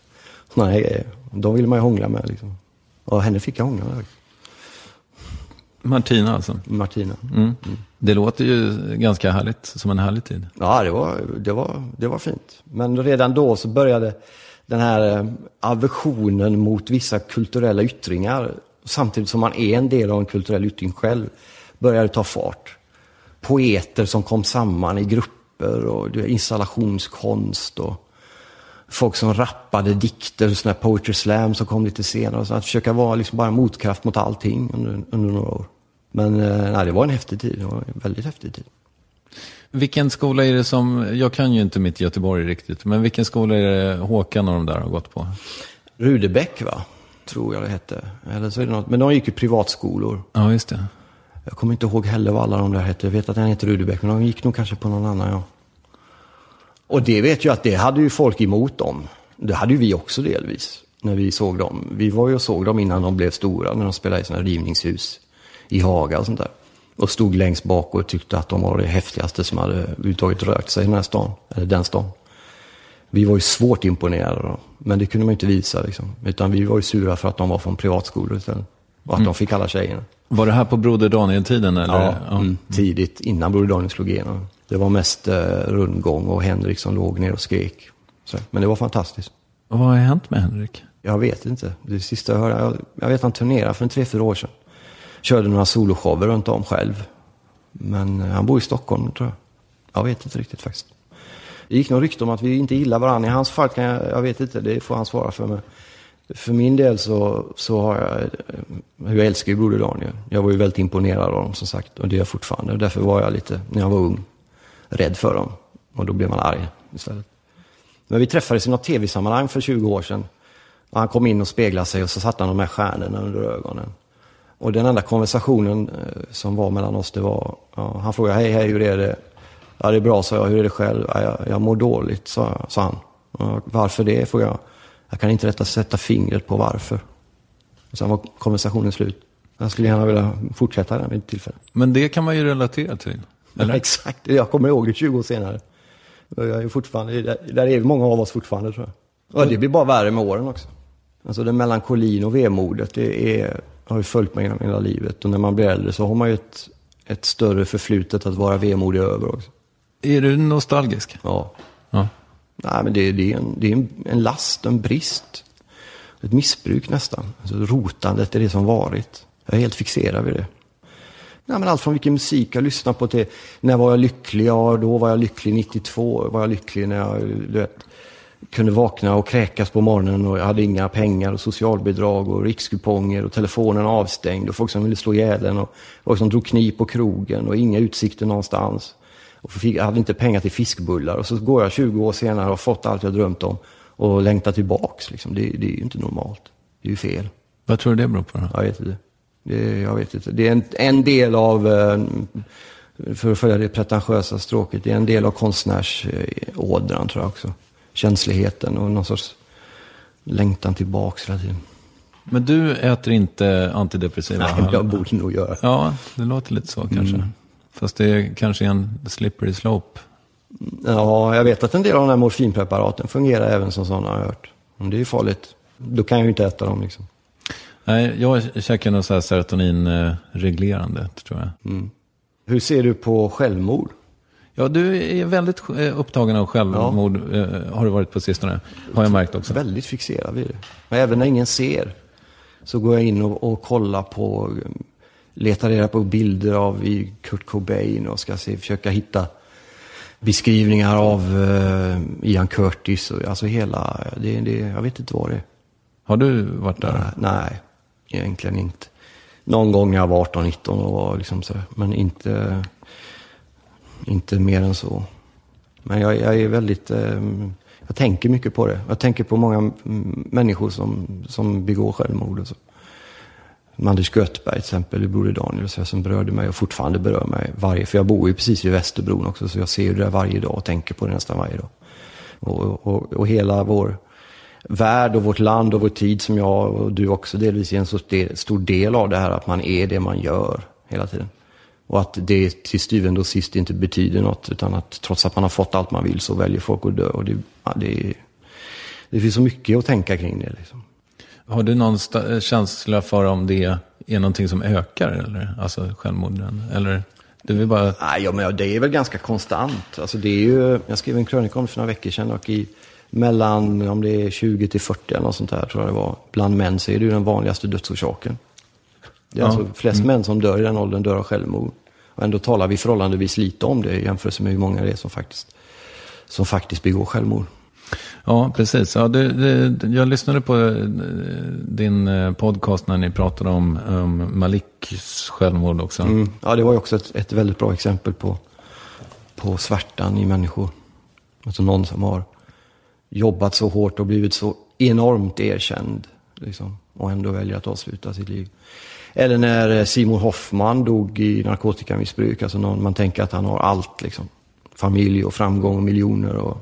Nej, de ville man ju hångla med. Liksom. Och henne fick jag hångla med. Martina alltså? Martina. Mm. Mm. Det låter ju ganska härligt, som en härlig tid. Ja, det var, det var, det var fint. Men redan då så började den här eh, aversionen mot vissa kulturella yttringar, samtidigt som man är en del av en kulturell yttring själv, började ta fart. Poeter som kom samman i grupper grupper och installationskonst och folk som rappade dikter, sådana här poetry slam som kom lite senare. Så att försöka vara liksom bara motkraft mot allting under, under några år. Men eh, nej, det var en häftig tid. Det var en väldigt häftig tid. Vilken skola är det som, jag kan ju inte mitt Göteborg riktigt, men vilken skola är det Håkan och de där har gått på? Rudebäck va? Tror jag det hette. Eller så är det något. Men de gick ju privatskolor. Ja, just det. Jag kommer inte ihåg heller vad alla de där hette. Jag vet att den heter Rudebäck, men de gick nog kanske på någon annan, ja. Och det vet jag att det hade ju folk emot dem. Det hade ju vi också delvis, när vi såg dem. Vi var ju och såg dem innan de blev stora, när de spelade i sådana rivningshus i Haga och sånt där. Och stod längst bak och tyckte att de var det häftigaste som hade överhuvudtaget rökt sig i den här stan, eller den stan. Vi var ju svårt imponerade då, men det kunde man ju inte visa liksom. Utan vi var ju sura för att de var från privatskolor istället. Och att mm. de fick alla tjejerna. Var det här på Broder Daniel-tiden? Eller? Ja, ja. Mm, tidigt, innan Broder Daniel slog igenom. Det var mest eh, rundgång och Henrik som låg ner och skrek. Så, men det var fantastiskt. Och vad har hänt med Henrik? Jag vet inte. Det sista jag hörde, jag, jag vet han turnerade för en tre, fyra år sedan. Körde några soloshower runt om själv. Men eh, han bor i Stockholm tror jag. Jag vet inte riktigt faktiskt. Det gick nog rykte om att vi inte gillar varandra. I hans fall kan jag, jag vet inte, det får han svara för. mig. För min del så, så har jag, eh, jag älskar ju Broder Daniel. Jag var ju väldigt imponerad av dem som sagt. Och det är jag fortfarande. Därför var jag lite, när jag var ung, rädd för dem. Och då blev man arg istället. Men vi träffades i något tv-sammanhang för 20 år sedan. Och han kom in och speglade sig och så satte han de här stjärnorna under ögonen. Och den enda konversationen eh, som var mellan oss, det var, ja, han frågade hej, hej, hur är det? Ja, det är bra, sa jag. Hur är det själv? Ja, jag, jag mår dåligt, sa, sa han. Och varför det? frågade jag. Jag kan inte rätta sätta fingret på varför. Och sen var konversationen slut. Jag skulle gärna vilja fortsätta den vid ett tillfälle. Men det kan man ju relatera till. Eller? exakt, jag kommer ihåg det 20 år senare. Jag är fortfarande, där är många av oss fortfarande tror jag. Och det blir bara värre med åren också. Alltså den melankolin och vemodet, det är, har ju följt mig genom hela livet. Och när man blir äldre så har man ju ett, ett större förflutet att vara vemodig över också. Är du nostalgisk? Ja. ja. Nej, men det, det är, en, det är en, en last, en brist. Ett missbruk nästan. Alltså, rotandet är det som varit. Jag är helt fixerad vid det. Nej, men allt från vilken musik jag lyssnar på till när var jag lycklig? Ja, då var jag lycklig 92. Var jag lycklig när jag, vet, kunde vakna och kräkas på morgonen och jag hade inga pengar och socialbidrag och rikskuponger och telefonen avstängd och folk som ville slå ihjäl en och folk som drog kniv på krogen och inga utsikter någonstans. Och jag hade inte pengar till fiskbullar och så går jag 20 år senare och har fått allt jag drömt om och längtar tillbaks. Liksom. Det, det är ju inte normalt. Det är ju fel. Vad tror du det beror på då? Jag vet inte. Det, jag vet inte. Det är en, en del av, eh, för att följa det pretentiösa stråket, det är en del av konstnärsådran tror jag också. Känsligheten och någon sorts längtan tillbaks hela tiden. Men du äter inte antidepressiva? Nej, jag borde nog göra. Ja, det låter lite så kanske. Mm. Fast det är kanske en slippery slope. Ja, jag vet att en del av de här morfinpreparaten fungerar även som sådana har jag hört. Men det är ju farligt. Då kan jag ju inte äta dem liksom. Nej, jag käkar något så här serotoninreglerande, tror jag. Hur ser du på självmord? Ja, du är väldigt eh, upptagen av självmord, eh, har du varit på sistone. Har jag märkt också. Väldigt fixerad vid det. Men även när ingen ser så går jag in och, och kollar på, letar reda på bilder av Kurt Cobain och ska se, försöka hitta beskrivningar av eh, Ian Curtis. Och, alltså hela, det, det, jag vet inte vad det är. Har du varit där? Nej, nej, egentligen inte. Någon gång när jag var 18-19 och var liksom så, men inte, inte mer än så. Men jag, jag är väldigt, eh, jag tänker mycket på det. Jag tänker på många mm, människor som, som begår självmord och så. Anders Göthberg till exempel, Broder Daniel, så, som berörde mig och fortfarande berör mig varje, för jag bor ju precis vid Västerbron också, så jag ser det där varje dag och tänker på det nästan varje dag. Och, och, och hela vår värld och vårt land och vår tid som jag och du också delvis är en så stor del av det här att man är det man gör hela tiden. Och att det till syvende och sist inte betyder något utan att trots att man har fått allt man vill så väljer folk att dö. Och det, ja, det, det finns så mycket att tänka kring det. Liksom. Har du någon sta- känsla för om det är någonting som ökar, eller? Alltså självmorden? Eller du vill bara... Nej, ja, men det är väl ganska konstant. Alltså det är ju, jag skrev en krönika om det för några veckor sedan och i mellan, om det är 20 till 40 eller något sånt där tror jag det var, bland män så är det ju den vanligaste dödsorsaken. Det är Ja. alltså flest män som dör i den åldern dör av självmord. Och ändå talar vi förhållandevis lite om det i jämförelse med hur många det är som faktiskt, som faktiskt begår självmord. Ja, precis. Ja, det, det, jag lyssnade på eh, din eh, podcast när ni pratade om um, Maliks självmord också. Mm. Ja, det var ju också ett, ett väldigt bra exempel på, på svärtan i människor. Alltså någon som har jobbat så hårt och blivit så enormt erkänd. Liksom, och ändå väljer att avsluta sitt liv. Eller när eh, Simon Hoffman dog i narkotikamissbruk. Alltså någon, man tänker att han har allt. Liksom. Familj och framgång och miljoner och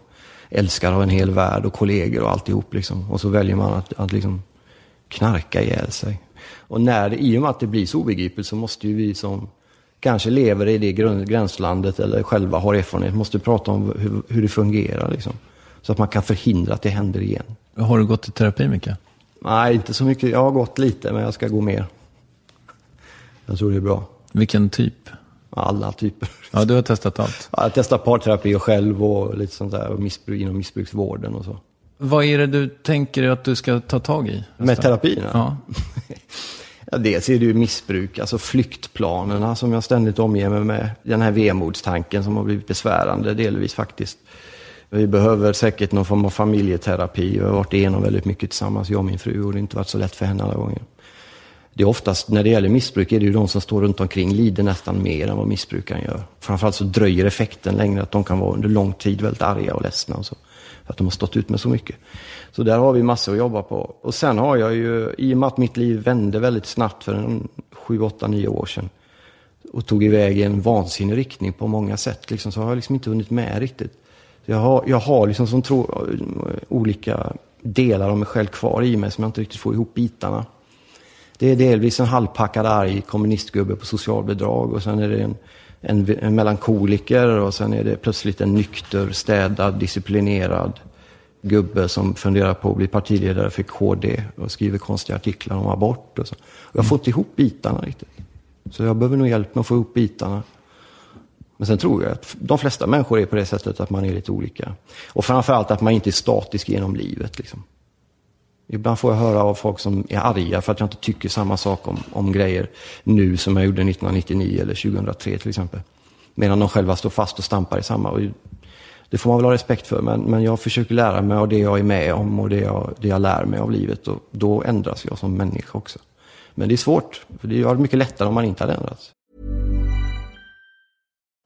älskar av en hel värld och kollegor och alltihop. Liksom. Och så väljer man att, att liksom knarka ihjäl sig. Och när, det- i och med att det blir så obegripligt så måste ju vi som kanske lever i det gränslandet eller själva har erfarenhet, måste prata om hur, hur det fungerar. Liksom. Så att man kan förhindra att det händer igen. Har du gått i terapi, Micke? Nej, inte så mycket. Jag har gått lite, men jag ska gå mer. Jag tror det är bra. Vilken typ? Alla typer. Ja, du har testat allt. Jag testar parterapi och själv och lite sånt där. Och missbruk, inom missbruksvården och så. Vad är det du tänker att du ska ta tag i? Med terapierna? Ja. [LAUGHS] Ja, dels är det ju missbruk, alltså flyktplanerna som jag ständigt omger mig med. Den här vemodstanken som har blivit besvärande delvis faktiskt. Vi behöver säkert någon form av familjeterapi. Vi har varit igenom väldigt mycket tillsammans, jag och min fru, och det har inte varit så lätt för henne alla gånger. Det är oftast, när det gäller missbruk, är det ju de som står runt omkring lider nästan mer än vad missbrukaren gör. Framförallt så dröjer effekten längre, att de kan vara under lång tid väldigt arga och ledsna och så. För att de har stått ut med så mycket. Så där har vi massor att jobba på. Och sen har jag ju, i och med att mitt liv vände väldigt snabbt för en 7, 8, 9 år sedan. Och tog iväg i en vansinnig riktning på många sätt. Liksom, så har jag liksom inte hunnit med riktigt. Jag har, jag har liksom som tro, olika delar av mig själv kvar i mig som jag inte riktigt får ihop bitarna. Det är delvis en halvpackad arg kommunistgubbe på socialbidrag och sen är det en, en, en melankoliker och sen är det plötsligt en nykter, städad, disciplinerad gubbe som funderar på att bli partiledare för KD och skriver konstiga artiklar om abort och så. Jag får inte ihop bitarna riktigt. Så jag behöver nog hjälp med att få ihop bitarna. Men sen tror jag att de flesta människor är på det sättet att man är lite olika. Och framförallt att man inte är statisk genom livet. Liksom. Ibland får jag höra av folk som är arga för att jag inte tycker samma sak om, om grejer nu som jag gjorde 1999 eller 2003 till exempel. Medan de själva står fast och stampar i samma. Och det får man väl ha respekt för. Men, men jag försöker lära mig av det jag är med om och det jag, det jag lär mig av livet. Och då ändras jag som människa också. Men det är svårt, för det är mycket lättare om man inte hade ändrats.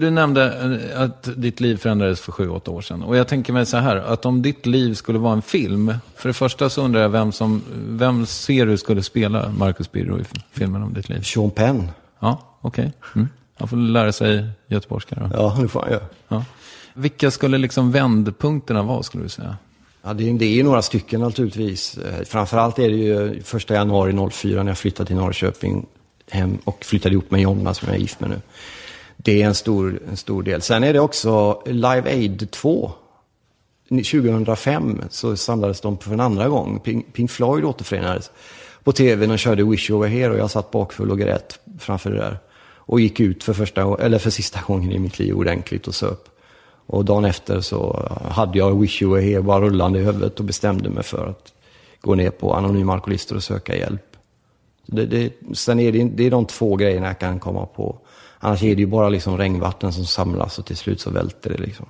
Du nämnde eh, att ditt liv förändrades för sju, åtta år sedan. Och jag tänker mig så här, att om ditt liv skulle vara en film. För det första så undrar jag vem som, vem ser du skulle spela Marcus Birro i filmen om ditt liv? Sean Penn. Ja, okej. Okay. Mm. Han får lära sig göteborgska då. Ja, det får han göra. Ja. Vilka skulle liksom vändpunkterna vara, skulle du säga? Ja, det, är, det är ju några stycken naturligtvis. Eh, framförallt är det ju första januari 04 när jag flyttade till Norrköping hem och flyttade ihop med Jonna som jag är gift med nu. Det är en stor, en stor del. Sen är det också Live Aid 2. 2005 så samlades de för en andra gång. Pink, Pink Floyd återförenades på tv och körde Wish You Were Here och jag satt bakfull och grät framför det där. Och gick ut för, första, eller för sista gången i mitt liv ordentligt och söp. Och dagen efter så hade jag Wish You Were Here bara rullande i huvudet och bestämde mig för att gå ner på Anonyma Alkoholister och söka hjälp. Det, det, sen är det, det är de två grejerna jag kan komma på. Annars är det ju bara liksom regnvatten som samlas och till slut så välter det liksom.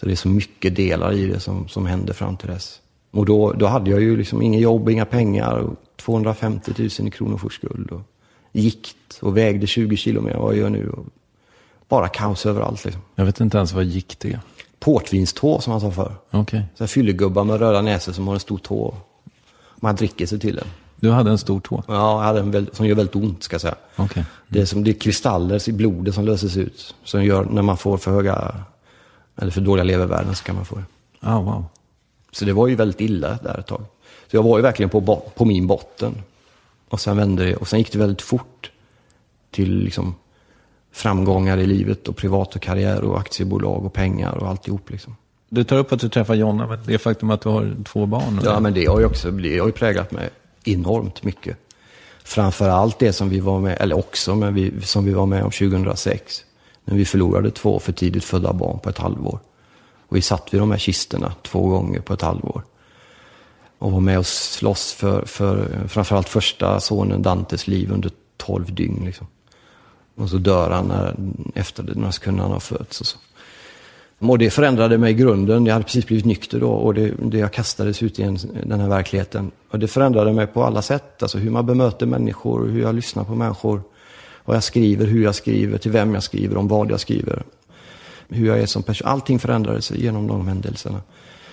Så det är så mycket delar i det som, som händer fram till dess. Och då, då hade jag ju liksom inget jobb, inga pengar, och 250 000 i kronofogdeskuld och gikt och vägde 20 kilo mer än vad jag gör nu. Och bara kaos överallt liksom. Jag vet inte ens vad gikt är. Portvinstå som man sa förr. Okay. Så fyllegubbar med röda näsor som har en stor tå. Man dricker sig till den. Du hade en stor tå? Ja, jag hade en väldigt, som gör väldigt ont ska jag säga. Okay. Det, är som, det är kristaller i blodet som löses ut. Som gör när man får för höga, eller för dåliga levervärden så kan man få det. Oh, wow. Så det var ju väldigt illa där ett tag. Så jag var ju verkligen på, på min botten. Och sen vände det, och sen gick det väldigt fort till liksom framgångar i livet och privat och karriär och aktiebolag och pengar och alltihop liksom. Du tar upp att du träffar Jonna, men det faktum att du har två barn? Ja, men det har ju också det har ju präglat mig enormt mycket. Framför allt det som vi var med, eller också, men vi, som vi var med om 2006. När vi förlorade två för tidigt födda barn på ett halvår. Och vi satt vid de här kisterna två gånger på ett halvår. och var med och slåss för, för framförallt första sonen Dantes liv under 12 dygn. Liksom. Och så dör han när, efter några sekunder han har fötts. Och så. Och det förändrade mig i grunden. Jag hade precis blivit nykter då och det, det jag kastades ut i en, den här verkligheten. Och det förändrade mig på alla sätt. Alltså hur man bemöter människor, hur jag lyssnar på människor. Vad jag skriver, hur jag skriver, till vem jag skriver, om vad jag skriver. Hur jag är som person. Allting förändrades genom de händelserna.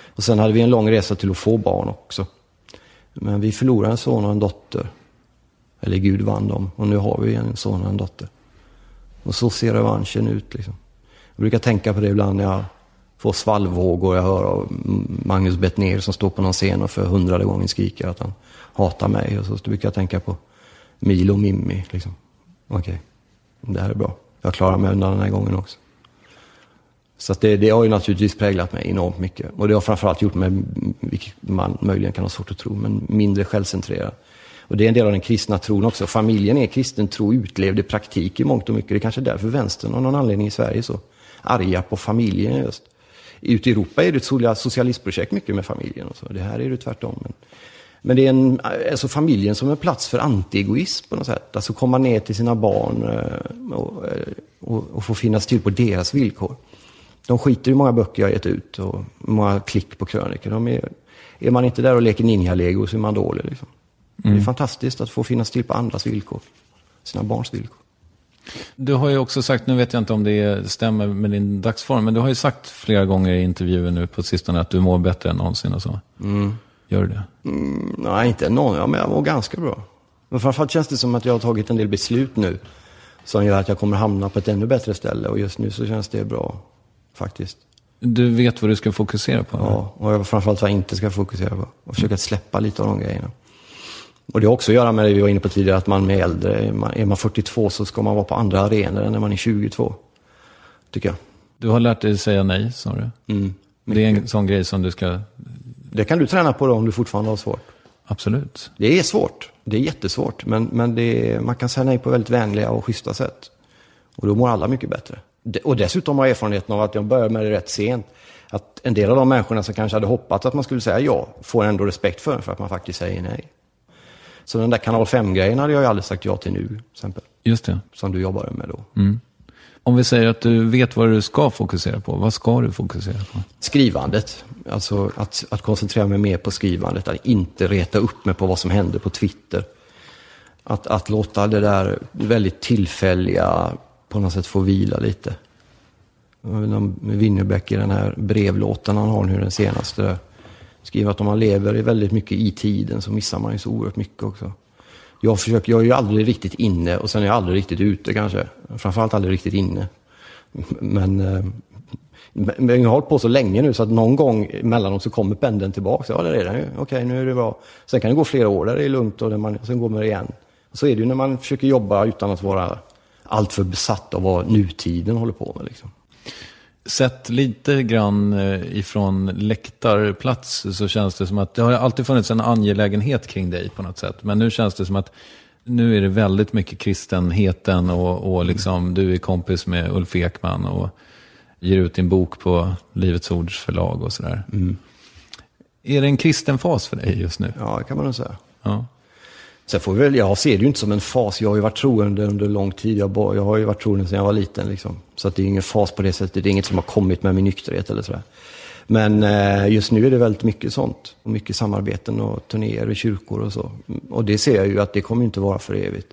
Och sen hade vi en lång resa till att få barn också. Men vi förlorade en son och en dotter. Eller Gud vann dem. Och nu har vi en son och en dotter. Och så ser revanschen ut liksom. Jag brukar tänka på det ibland när jag får svallvågor. Jag hör av Magnus Bettner som står på någon scen och för hundrade gången skriker att han hatar mig. Och så brukar jag tänka på Milo och Mimmi. Liksom. Okej, okay. det här är bra. Jag klarar mig undan den här gången också. Så det, det, har ju naturligtvis präglat mig enormt mycket. Och det har framförallt gjort mig, vilket man möjligen kan ha svårt att tro, men mindre självcentrerad. Och det är en del av den kristna tron också. Familjen är kristen tro utlevd i praktik i mångt och mycket. Det är kanske är därför vänstern av någon anledning i Sverige så arga på familjen just. Ute i Europa är det ett socialistprojekt mycket med familjen. Och så. Det här är det tvärtom. Men, men det är en, alltså familjen som en plats för antiegoism på något sätt. Alltså komma ner till sina barn eh, och, eh, och, och få finnas till på deras villkor. De skiter i hur många böcker jag gett ut och hur många klick på krönikor. De är, är man inte där och leker ninja-lego så är man dålig. Liksom. Mm. Det är mm. fantastiskt att få finnas till på andras villkor. Sina barns villkor. Du har ju också sagt, nu vet jag inte om det stämmer med din dagsform, men du har ju sagt flera gånger i intervjuer nu på sistone att du mår bättre än någonsin och så. Mm. Gör du det? Mm, nej, inte någon. Ja, men jag mår ganska bra. Men framförallt känns det som att jag har tagit en del beslut nu som gör att jag kommer hamna på ett ännu bättre ställe. Och just nu så känns det bra, faktiskt. Du vet vad du ska fokusera på? Ja, och jag framförallt vad jag inte ska fokusera på. Och försöka släppa lite av de grejerna. Och det har också att göra med det vi var inne på tidigare, att man är äldre. Är man 42 så ska man vara på andra arenor än när man är 22. Tycker jag. Du har lärt dig säga nej, sa du. Mm, det är en sån grej som du ska... Det kan du träna på då om du fortfarande har svårt. Absolut. Det är svårt. Det är jättesvårt. Men, men är, man kan säga nej på väldigt vänliga och schyssta sätt. Och då mår alla mycket bättre. Och dessutom har jag erfarenheten av att jag började med det rätt sent. Att en del av de människorna som kanske hade hoppats att man skulle säga ja, får ändå respekt för för att man faktiskt säger nej. Så den där kanal 5-grejen hade jag ju aldrig sagt ja till nu, till exempel. Just det. Som du jobbade med då. Mm. Om vi säger att du vet vad du ska fokusera på, vad ska du fokusera på? Skrivandet. Alltså att, att koncentrera mig mer på skrivandet, att inte reta upp mig på vad som händer på Twitter. Att, att låta det där väldigt tillfälliga på något sätt få vila lite. Winnerbäck i den här brevlåten han har nu, den senaste skriver att om man lever väldigt mycket i tiden så missar man ju så oerhört mycket också. Jag, försöker, jag är ju aldrig riktigt inne och sen är jag aldrig riktigt ute kanske. Framförallt aldrig riktigt inne. Men, eh, men jag har hållit på så länge nu så att någon gång emellanåt så kommer pendeln tillbaka. Ja, det är den ju. Okej, nu är det bra. Sen kan det gå flera år där det är lugnt och man, sen går man igen. Så är det ju när man försöker jobba utan att vara alltför besatt av vad nutiden håller på med. Liksom sett lite grann eh, ifrån läktarplats så känns det som att det har alltid funnits en angelägenhet kring dig på något sätt. Men nu känns det som att nu är det väldigt mycket kristenheten och, och liksom, du är kompis med Ulf Ekman och ger ut din bok på Livets Ords förlag och sådär. Mm. Är det en kristen fas för dig just nu? Ja, det kan man nog säga. Ja. Sen får vi väl, jag ser det ju inte som en fas. Jag har ju varit troende under lång tid. Jag, jag har ju varit troende sedan jag var liten. Liksom. Så att det är ingen fas på det sättet. Det är inget som har kommit med min nykterhet eller sådär. Men eh, just nu är det väldigt mycket sånt. Och mycket samarbeten och turnéer i kyrkor och så. Och det ser jag ju att det kommer inte vara för evigt.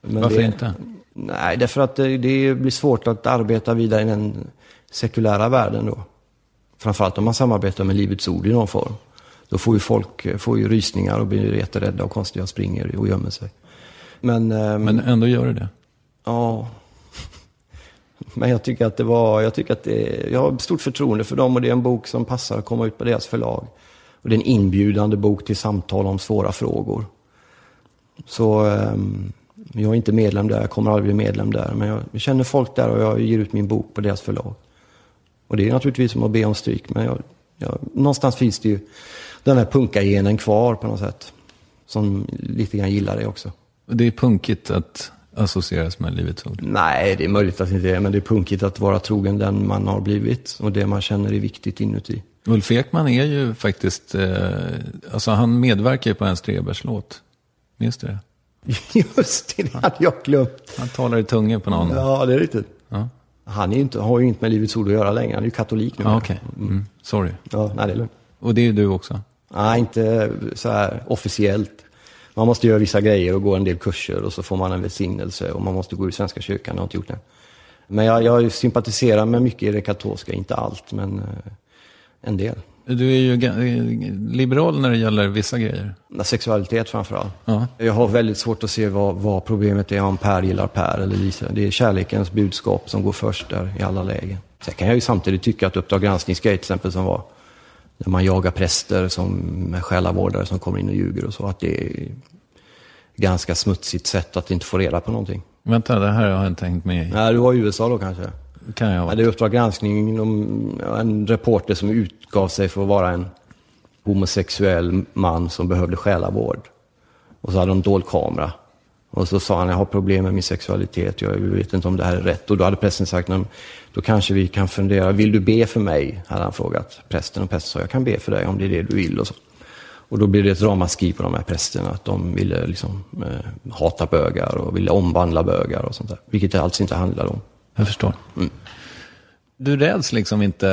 Men Varför det, inte? Nej, därför att det, det blir svårt att arbeta vidare i den sekulära världen då. Framförallt om man samarbetar med Livets Ord i någon form. Då får ju folk eh, får ju rysningar och blir jätterädda och konstiga och springer och gömmer sig. Men, ehm, Men ändå gör det det? Ja. Men jag tycker att det var, jag tycker att det, jag har stort förtroende för dem och det är en bok som passar att komma ut på deras förlag. Och det är en inbjudande bok till samtal om svåra frågor. Så um, jag är inte medlem där, jag kommer aldrig bli medlem där. Men jag, jag känner folk där och jag ger ut min bok på deras förlag. Och det är naturligtvis som att be om stryk, men jag, jag, någonstans finns det ju den här punkagenen kvar på något sätt. Som lite grann gillar det också. Det är punkigt att associeras med Livets Ord? Nej, det är möjligt att det inte är, men det är punkigt att vara trogen den man har blivit och det man känner är viktigt inuti. Ulf Ekman är ju faktiskt, eh, alltså han medverkar ju på en Strebers låt. Minns du det? [LAUGHS] Just det, det hade jag glömt. Han talar i tungor på någon. Ja, det är riktigt. Ja. Han är inte, har ju inte med Livets Ord att göra längre. Han är ju katolik nu. Ja, Okej, mm. sorry. Ja, nej, det är lugnt. Och det är ju du också. Nej, inte så här officiellt. Man måste göra vissa grejer och gå en del kurser och så får man en välsignelse och man måste gå ur Svenska kyrkan. Jag har inte gjort det. Men jag, jag sympatiserar med mycket i det katolska, inte allt, men eh, en del. Du är ju liberal när det gäller vissa grejer. Sexualitet framför allt. Ja. Jag har väldigt svårt att se vad, vad problemet är om Per gillar Per eller Lisa. Det är kärlekens budskap som går först där i alla lägen. Sen kan jag ju samtidigt tycka att Uppdrag granskning ska till exempel som var när man jagar präster som med själavårdare som kommer in och ljuger och så, att det är ganska smutsigt sätt att inte få reda på någonting. Vänta, det här har jag inte tänkt med i. Nej, du var i USA då kanske? Kan jag Ja, vara. det är Uppdrag granskning, en reporter som utgav sig för att vara en homosexuell man som behövde själavård. Och så hade de dold kamera. Och så sa han, jag har problem med min sexualitet, jag vet inte om det här är rätt. Och då hade prästen sagt, "Nej, då kanske vi kan fundera, vill du be för mig? Hade han frågat prästen. Och prästen sa, jag kan be för dig om det är det du vill. Och, så. och då blev det ett ramaskri på de här prästerna, att de ville liksom, eh, hata bögar och ville omvandla bögar och sånt där. Vilket det alls inte handlade om. Jag förstår. Mm. Du räds liksom inte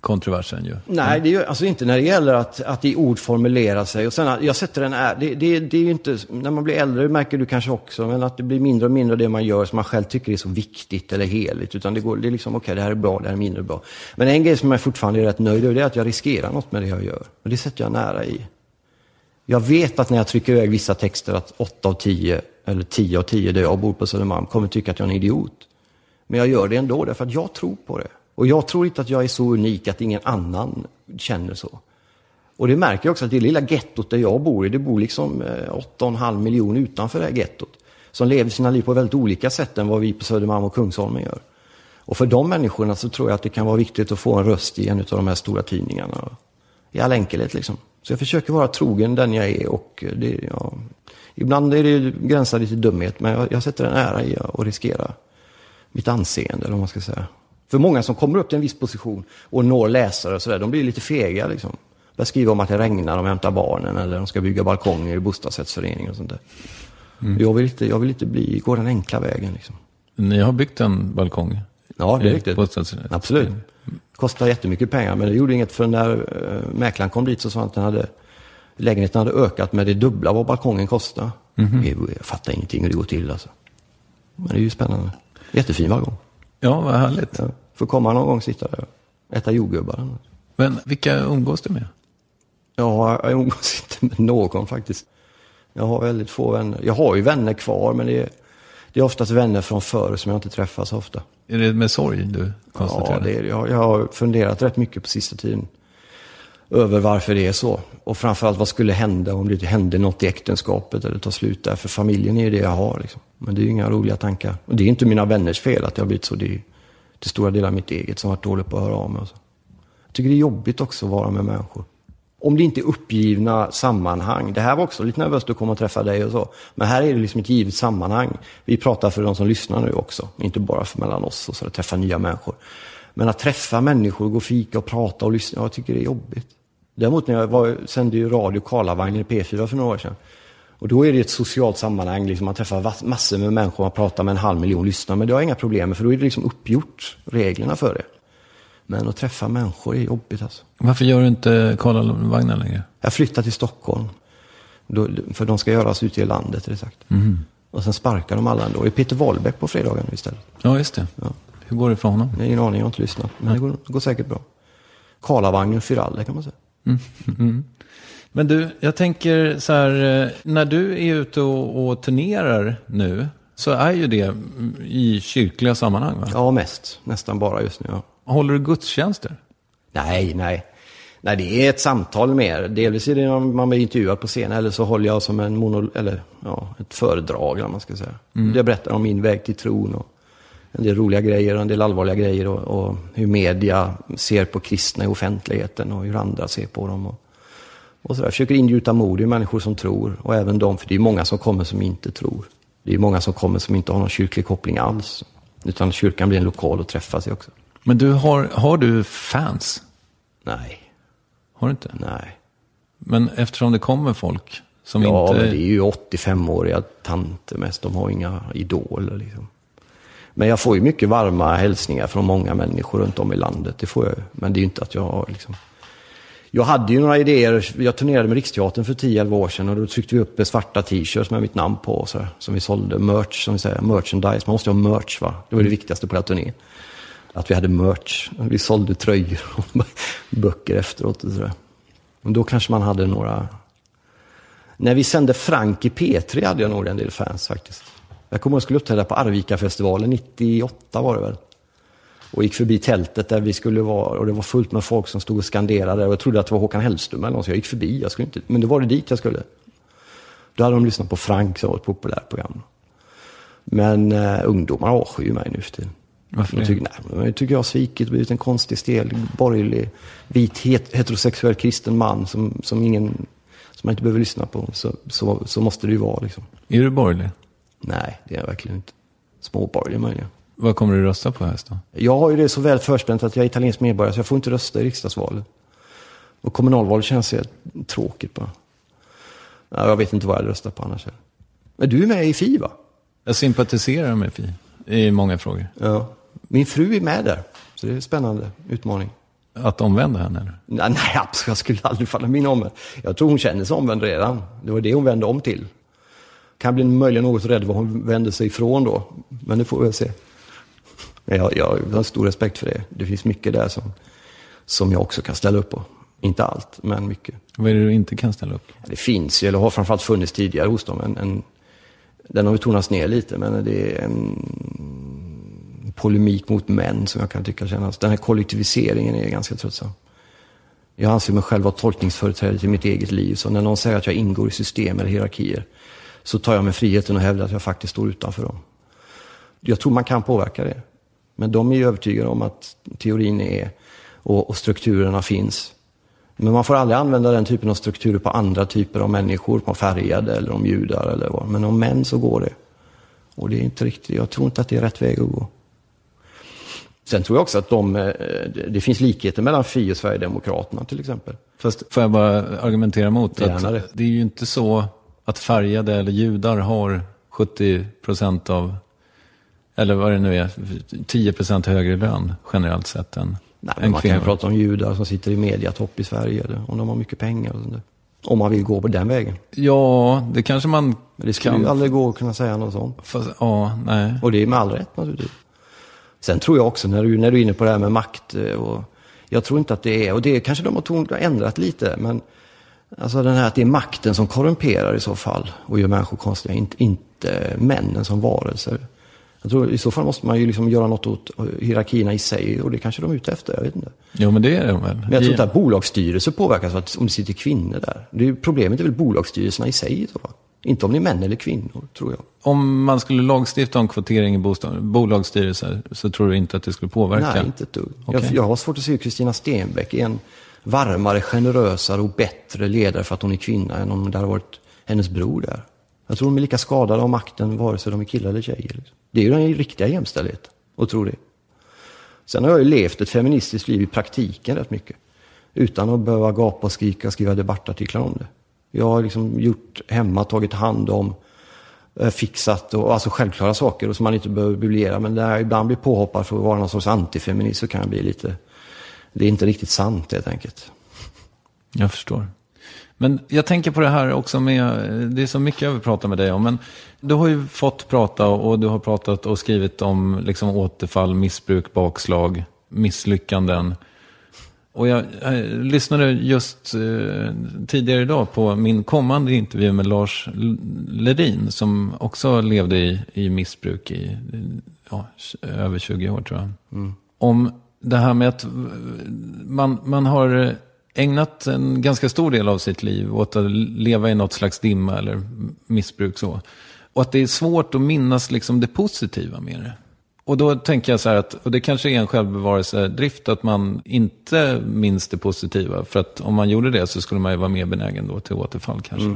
kontroversen ju. Nej, det är ju alltså inte när det gäller att, att i ord formulera sig. Och sen, att jag sätter en är, det, det, det är ju inte, när man blir äldre märker du kanske också, men att det blir mindre och mindre det man gör som man själv tycker är så viktigt eller heligt. Utan det, går, det är liksom, okej, det här är bra, det här är mindre bra. Men en grej som jag fortfarande är rätt nöjd över, det är att jag riskerar något med det jag gör. Och det sätter jag nära i. Jag vet att när jag trycker iväg vissa texter att 8 av 10, eller 10 av 10 där jag bor på Södermalm, kommer tycka att jag är en idiot. Men jag gör det ändå därför att jag tror på det. Och jag tror inte att jag är så unik att ingen annan känner så. Och det märker jag också att det lilla gettot där jag bor i, det bor liksom eh, 8,5 miljoner utanför det här gettot. Som lever sina liv på väldigt olika sätt än vad vi på Södermalm och Kungsholmen gör. Och för de människorna så tror jag att det kan vara viktigt att få en röst i en av de här stora tidningarna. I all enkelhet liksom. Så jag försöker vara trogen den jag är och det, ja, ibland är det gränsar det till dumhet men jag, jag sätter en ära i att riskera mitt anseende, eller vad man ska säga. För många som kommer upp till en viss position och når läsare och sådär, de blir lite fega liksom. Börjar skriva om att det regnar, de hämtar barnen eller de ska bygga balkonger i bostadsrättsföreningar och sånt där. Jag, vill inte, jag vill inte bli, gå den enkla vägen liksom. Ni har byggt en balkong. Ja, det är riktigt. Absolut. Kostar jättemycket pengar, men det gjorde inget för när uh, mäklaren kom dit så sa han att den hade, lägenheten hade ökat med det dubbla vad balkongen kostade. Mhm. Jag, jag fattar ingenting hur det går till alltså. Men det är ju spännande. Jättefin balkong. Ja, vad härligt. Ja. Får komma någon gång sitta där och äta jordgubbar. Men vilka umgås du med? Ja, jag umgås [LAUGHS] inte med någon faktiskt. Jag har väldigt få vänner. Jag har ju vänner kvar, men det är, det är oftast vänner från förr som jag inte träffar så ofta. Är det med sorg du konstaterar? Ja, det är, jag, jag har funderat rätt mycket på sista tiden över varför det är så. Och framförallt vad skulle hända om det hände något i äktenskapet eller tar slut där. För familjen är ju det jag har. Liksom. Men det är ju inga roliga tankar. Och det är inte mina vänners fel att jag har blivit så. Det är ju till stora delar mitt eget som har varit dåligt på att höra av mig. och så. Jag tycker det är jobbigt också att vara med människor. Om det inte är uppgivna sammanhang. Det här var också lite nervöst att komma och träffa dig och så. Men här är det liksom ett givet sammanhang. Vi pratar för de som lyssnar nu också. Inte bara för mellan oss och så att träffa nya människor. Men att träffa människor, gå och fika och prata och lyssna. Jag tycker det är jobbigt. Däremot när jag var, sände ju radio Karlavagnen i P4 för några år sedan. Och då är det ett socialt sammanhang, liksom man träffar massor med människor, man pratar med en halv miljon lyssnare. Men det har inga problem med, för då är det liksom uppgjort, reglerna för det. Men att träffa människor är jobbigt alltså. Varför gör du inte Karlavagnen längre? Jag flyttar till Stockholm. Då, för de ska göras ute i landet, det sagt. Och sen sparkar de alla ändå. Är Peter Wahlbeck på fredagen istället? Ja, just det. Hur går det för honom? Jag har ingen aning, jag har inte lyssnat. Men det går, det går säkert bra. Karlavagnen Fyralle kan man säga. Men du, jag tänker så här, eh, när du är ute och, och turnerar nu, så är ju det mm, i kyrkliga sammanhang va? Ja, mest. Nästan bara just nu, ja. Håller du gudstjänster? Nej, nej. Nej, det är ett samtal mer. Delvis är det när man blir intervjuad på scen eller så håller jag som en monol eller ja, ett föredrag, eller man ska säga. Där jag berättar om min väg till tron och en del roliga grejer och en del allvarliga grejer och, och hur media ser på kristna i offentligheten och hur andra ser på dem. Och, och så där. Jag försöker ingjuta mod i människor som tror och även de, för det är många som kommer som inte tror. Det är många som kommer som inte har någon kyrklig koppling alls. Utan kyrkan blir en lokal att träffas i också. Men du har, har du fans? Nej, Har du inte? nej. Men eftersom det kommer folk som Ja, inte... men det är ju 85-åriga tanter mest. De har inga idoler liksom. Men jag får ju mycket varma hälsningar från många människor runt om i landet. Det får jag ju. Men det är ju inte att jag har liksom... Jag hade ju några idéer. Jag turnerade med Riksteatern för 10-11 år sedan och då tryckte vi upp svarta t-shirts med mitt namn på. och Så här, som vi sålde. Merch, som vi säger. Merchandise. Man måste ju ha merch va. Det var det viktigaste på hela turnén. Att vi hade merch. Vi sålde tröjor och [LAUGHS] böcker efteråt och sådär. Men då kanske man hade några när vi sände Frank i P3 hade jag nog en del fans faktiskt. Jag kommer ihåg jag skulle uppträda på Arvika-festivalen 98 var det väl. Och gick förbi tältet där vi skulle vara och det var fullt med folk som stod och skanderade. Och jag trodde att det var Håkan Hellström eller något, så jag gick förbi. Jag skulle inte, men då var det dit jag skulle. Då hade de lyssnat på Frank som var ett populärt program. Men eh, ungdomar avskyr mig nu för tiden. Varför De tycker, nej, tycker jag har svikit och blivit en konstig, stel, borgerlig, vit, het, heterosexuell kristen man som, som, ingen, som man inte behöver lyssna på. Så, så, så måste det ju vara liksom. Är du borgerlig? Nej, det är jag verkligen inte. Småborgerlig möjligen. Vad kommer du rösta på höst då? Jag har ju det så väl förspänt att jag är italiensk medborgare så jag får inte rösta i riksdagsvalet. Och kommunalvalet känns helt tråkigt bara. Ja, jag vet inte vad jag hade röstat på annars. Men du är med i Fi va? Jag sympatiserar med Fi i många frågor. Ja. Min fru är med där. Så det är en spännande utmaning. Att omvända henne eller? Nej, nej, absolut. Jag skulle aldrig falla min omvänd. Jag tror hon känner sig omvänd redan. Det var det hon vände om till. Kan bli möjligen något rädd vad hon vände sig ifrån då. Men det får vi väl se. Jag, jag har stor respekt för det. Det finns mycket där som, som jag också kan ställa upp på. Inte allt, men mycket. Vad är det du inte kan ställa upp? Det finns ju, eller har framförallt funnits tidigare hos dem. En, en, den har ju tonats ner lite, men det är en polemik mot män som jag kan tycka kännas. Den här kollektiviseringen är ganska tröttsam. Jag anser mig själv vara tolkningsföreträdare till mitt eget liv. Så när någon säger att jag ingår i system eller hierarkier så tar jag mig friheten att hävda att jag faktiskt står utanför dem. Jag tror man kan påverka det. Men de är ju övertygade om att teorin är och, och strukturerna finns. Men man får aldrig använda den typen av strukturer på andra typer av människor, på färgade eller om judar eller vad. Men om män så går det. Och det är inte riktigt, jag tror inte att det är rätt väg att gå. Sen tror jag också att de, eh, det finns likheter mellan Fi och Sverigedemokraterna till exempel. Fast får jag bara argumentera emot att det är ju inte så att färgade eller judar har 70 procent av, eller vad det nu är, 10 procent högre lön generellt sett än, Nej, än man kan ju kvinnor. prata om judar som sitter i mediatopp i Sverige, eller om de har mycket pengar. Och sånt där. Om man vill gå på den vägen. Ja, det kanske man Men det skulle kan. ju aldrig gå att kunna säga något sånt. Fast, ja, nej. Och det är med all rätt naturligtvis. Sen tror jag också, när du, när du är inne på det här med makt, eh, och jag tror inte att det är, och det kanske de har ändrat lite, men alltså den här att det är makten som korrumperar i så fall och gör människor konstiga, inte, inte männen som varelser. Jag tror i så fall måste man ju liksom göra något åt hierarkierna i sig och det kanske de är ute efter, jag vet inte. Jo, men det är de väl. Men jag tror inte att bolagsstyrelser påverkas att om det sitter kvinnor där. Det är, problemet är väl bolagsstyrelserna i sig i så fall. Inte om det är män eller kvinnor, tror jag. Om man skulle lagstifta om kvotering i bostad, bolagsstyrelser så tror du inte att det skulle påverka? Nej, inte ett dugg. Okej. Jag, jag har svårt att se hur Kristina Stenbeck är en varmare, generösare och bättre ledare för att hon är kvinna än om det hade varit hennes bror där. Jag tror de är lika skadade av makten vare sig de är killar eller tjejer. Liksom. Det är ju den riktiga jämställdheten, och tror det. Sen har jag ju levt ett feministiskt liv i praktiken rätt mycket. Utan att behöva gapa och skrika och skriva debattartiklar om det. Jag har liksom gjort hemma, tagit hand om, eh, fixat och alltså självklara saker och som man inte behöver briljera. Men när jag ibland blir påhoppad för att vara någon sorts antifeminist så kan jag bli lite, det är inte riktigt sant helt enkelt. Jag förstår. Men jag tänker på det här också med, det är så mycket jag vill prata med dig om. Men du har ju fått prata och du har pratat och skrivit om liksom återfall, missbruk, bakslag, misslyckanden. Och jag, jag lyssnade just eh, tidigare idag på min kommande intervju med Lars L- Ledin som också levde i, i missbruk i ja, över 20 år tror jag. Om det här med att man, man har ägnat en ganska stor del av sitt liv åt att leva i något slags dimma eller missbruk så. Och att det är svårt att minnas liksom det positiva med det. Och då tänker jag så här att, och det kanske är en självbevarelsedrift att man inte minns det positiva. För att om man gjorde det så skulle man ju vara mer benägen då till återfall kanske.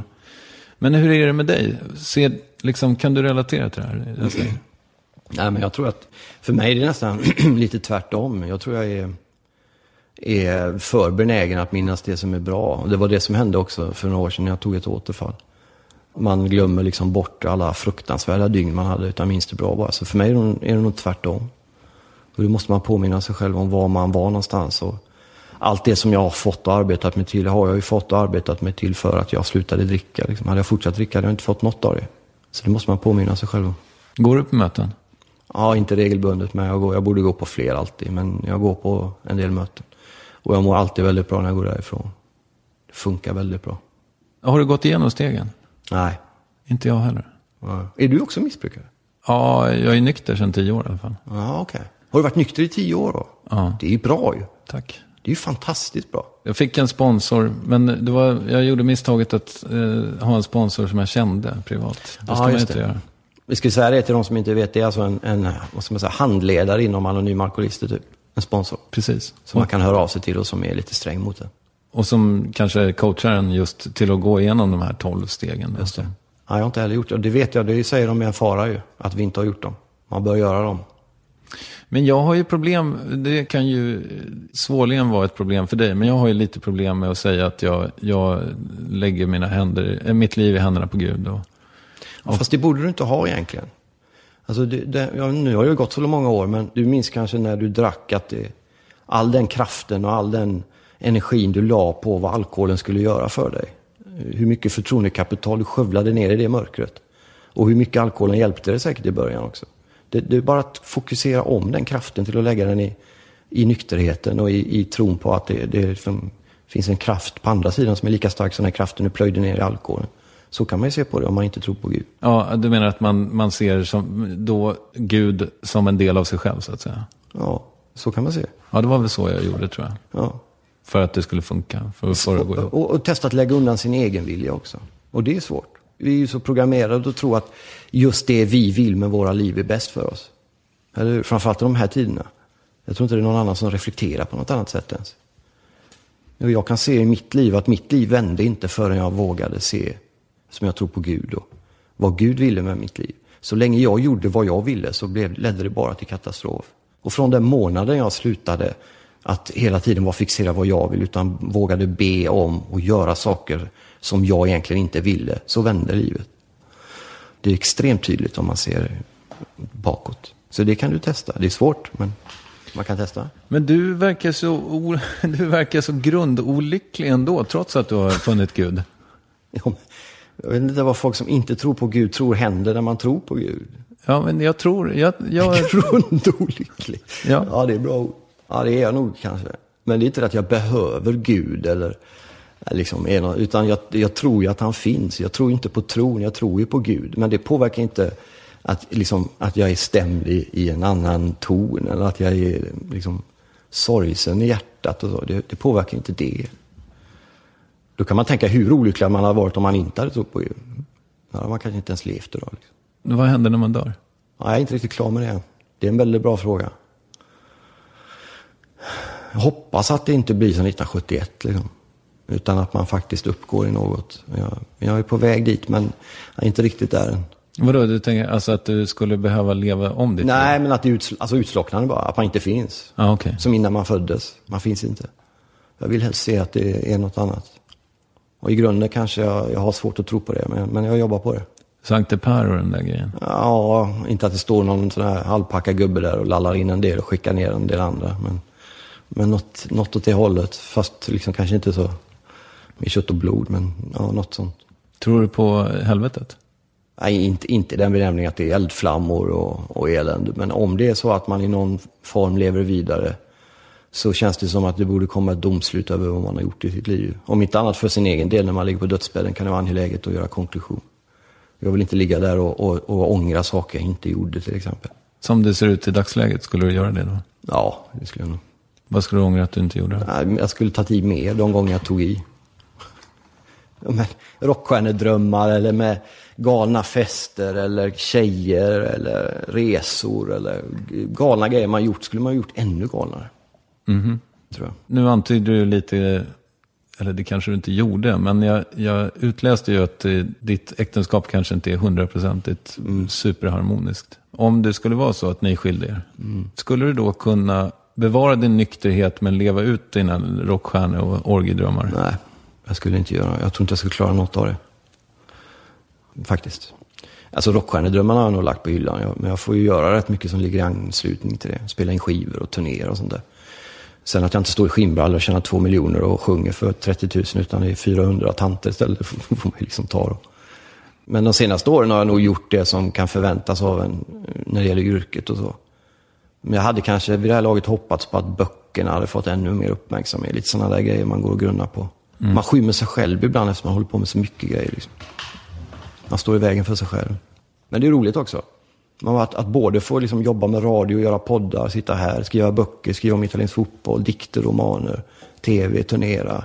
Men hur är det med dig? Ser, liksom, kan du relatera till det här? Nej, men jag tror att för mig är det nästan [CLEARS THROAT] lite tvärtom. Jag tror jag är, är för benägen att minnas det som är bra. Och det var det som hände också för några år sedan när jag tog ett återfall. Man glömmer liksom bort alla fruktansvärda dygn man hade, utan minns det bra bara. Så för mig är det, är det nog tvärtom. Och då måste man påminna sig själv om var man var någonstans. Och allt det som jag har fått och arbetat mig till, har jag ju fått och arbetat mig till för att jag slutade dricka. Liksom. Hade jag fortsatt dricka hade jag inte fått något av det. Så det måste man påminna sig själv om. Går du på möten? Ja, inte regelbundet, men jag, går, jag borde gå på fler alltid. Men jag går på en del möten. Och jag mår alltid väldigt bra när jag går därifrån. Det funkar väldigt bra. Har du gått igenom stegen? Nej. Inte jag heller. Ja. Är du också missbrukare? Ja, jag är nykter sedan tio år i alla fall. Ja, okej. Har du varit nykter i tio år då? Ja. Det är ju bra ju. Tack. Det är ju fantastiskt bra. Jag fick en sponsor, men det var, jag gjorde misstaget att eh, ha en sponsor som jag kände privat. Det Ja, ska man just inte det. göra. Vi ska säga det till de som inte vet. Det är alltså en, en vad ska man säga, handledare inom Anonyma Alkoholister, typ. En sponsor. Precis. Som man kan höra av sig till och som är lite sträng mot det. Och som kanske coachar en just till att gå igenom de här tolv stegen. Just det. Ja, jag har inte heller gjort det. Det vet jag, det säger de är en fara ju. Att vi inte har gjort dem. Man bör göra dem. Men jag har ju problem, det kan ju svårligen vara ett problem för dig, men jag har ju lite problem med att säga att jag, jag lägger mina händer, mitt liv i händerna på Gud. Och, Ja, fast det borde du inte ha egentligen. Alltså det, det, ja, nu har det gått så många år, men du minns kanske när du drack att det, all den kraften och all den energin du la på vad alkoholen skulle göra för dig. Hur mycket förtroendekapital du skövlade ner i det mörkret. Och hur mycket alkoholen hjälpte dig säkert i början också. Det, det är bara att fokusera om den kraften till att lägga den i, i nykterheten och i, i tron på att det, det finns en kraft på andra sidan som är lika stark som den kraften du plöjde ner i alkoholen. Så kan man ju se på det om man inte tror på Gud. ja, du menar att man, man ser som, då Gud som en del av sig själv så att säga? Ja, så kan man se. Ja, det var väl så jag gjorde tror jag. Ja. För att det skulle funka, för att få det att gå ihop. Och, och testa att lägga undan sin egen vilja också. Och det är svårt. Vi är ju så programmerade att tro att just det vi vill med våra liv är bäst för oss. Eller hur? Framförallt i de här tiderna. Jag tror inte det är någon annan som reflekterar på något annat sätt ens. Och jag kan se i mitt liv att mitt liv vände inte förrän jag vågade se, som jag tror på Gud och vad Gud ville med mitt liv. Så länge jag gjorde vad jag ville så blev, ledde det bara till katastrof. Och från den månaden jag slutade att hela tiden vara fixerad vad jag vill utan vågade be om och göra saker som jag egentligen inte ville, så vände livet. Det är extremt tydligt om man ser bakåt. Så det kan du testa. Det är svårt, men man kan testa. Men du verkar så, [LAUGHS] du verkar så grundolycklig ändå, trots att du har funnit Gud. [LAUGHS] Ja, Jag vet inte vad folk som inte tror på Gud tror händer när man tror på Gud. Ja, men jag tror, jag, jag, [LAUGHS] Grundolycklig. Ja. ja, det är bra. Ja, det är jag nog kanske. Men det är inte att jag behöver Gud eller liksom utan jag, jag tror ju att han finns. Jag tror inte på tron, jag tror ju på Gud. Men det påverkar inte att, liksom, att jag är stämd i, i en annan ton eller att jag är liksom, sorgsen i hjärtat och så. Det, det påverkar inte det. Då kan man tänka hur olycklig man hade varit om man inte hade trott på Gud. Då hade man kanske inte ens levt idag. Liksom. vad händer när man dör? Ja, jag är inte riktigt klar med det. Det är en väldigt bra fråga. Jag hoppas att det inte blir som 1971. Liksom. Utan att man faktiskt uppgår i något. Jag, jag är på väg dit, men jag är inte riktigt där än. Vadå, du tänker alltså att du skulle behöva leva om ditt Nej, liv? men att det utsl- alltså utslocknande bara. Att man inte finns. Ja, okej. Som innan man föddes. Man finns inte. Jag vill helst se att det är något annat. Och i grunden kanske jag, jag har svårt att tro på det, men, men jag jobbar på det. Sankte Per och den där grejen. Ja, inte att det står någon sån här halvpackad gubbe där och lallar in en del och skickar ner en del andra. Men, men något, något åt det hållet. Fast liksom kanske inte så med kött och blod, men ja, något sånt. Tror du på helvetet? Nej, inte, inte den benämningen att det är eldflammor och, och elände. Men om det är så att man i någon form lever vidare så känns det som att det borde komma ett domslut över vad man har gjort i sitt liv. Om inte annat för sin egen del när man ligger på dödsbädden kan det vara angeläget att göra konklusion. Jag vill inte ligga där och, och, och ångra saker jag inte gjorde till exempel. Som det ser ut i dagsläget, skulle du göra det då? Ja, det skulle jag nog. Vad skulle du ångra att du inte gjorde? Nej, Jag skulle ta i mer de gånger jag tog i. Men Rockstjärnedrömmar eller med galna fester eller tjejer eller resor eller galna grejer man gjort skulle man ha gjort ännu galnare. Tror jag. Nu antyder du lite, eller det kanske du inte gjorde, men jag, jag utläste ju att eh, ditt äktenskap kanske inte är hundraprocentigt superharmoniskt. Om det skulle vara så att ni skilde er, skulle du då kunna bevara din nykterhet men leva ut dina rockstjärnor och orgiedrömmar? Nej, jag skulle inte göra Jag tror inte jag skulle klara något av det. Faktiskt. Alltså rockstjärnedrömmarna har jag nog lagt på hyllan. Men jag får ju göra rätt mycket som ligger i anslutning till det. Spela in skivor och turnera och sånt där. Sen att jag inte står i skinnbrallor och tjänar två miljoner och sjunger för 30 000 utan det är 400 tanter istället. [LAUGHS] får man liksom ta då. Men de senaste åren har jag nog gjort det som kan förväntas av en när det gäller yrket och så. Men jag hade kanske vid det här laget hoppats på att böckerna hade fått ännu mer uppmärksamhet. Lite sådana där grejer man går och grunnar på. Mm. Man skymmer sig själv ibland eftersom man håller på med så mycket grejer. Liksom. Man står i vägen för sig själv. Men det är roligt också. Att, att både få liksom jobba med radio, göra poddar, sitta här, skriva böcker, skriva om italiensk fotboll, dikter, romaner, tv, turnera.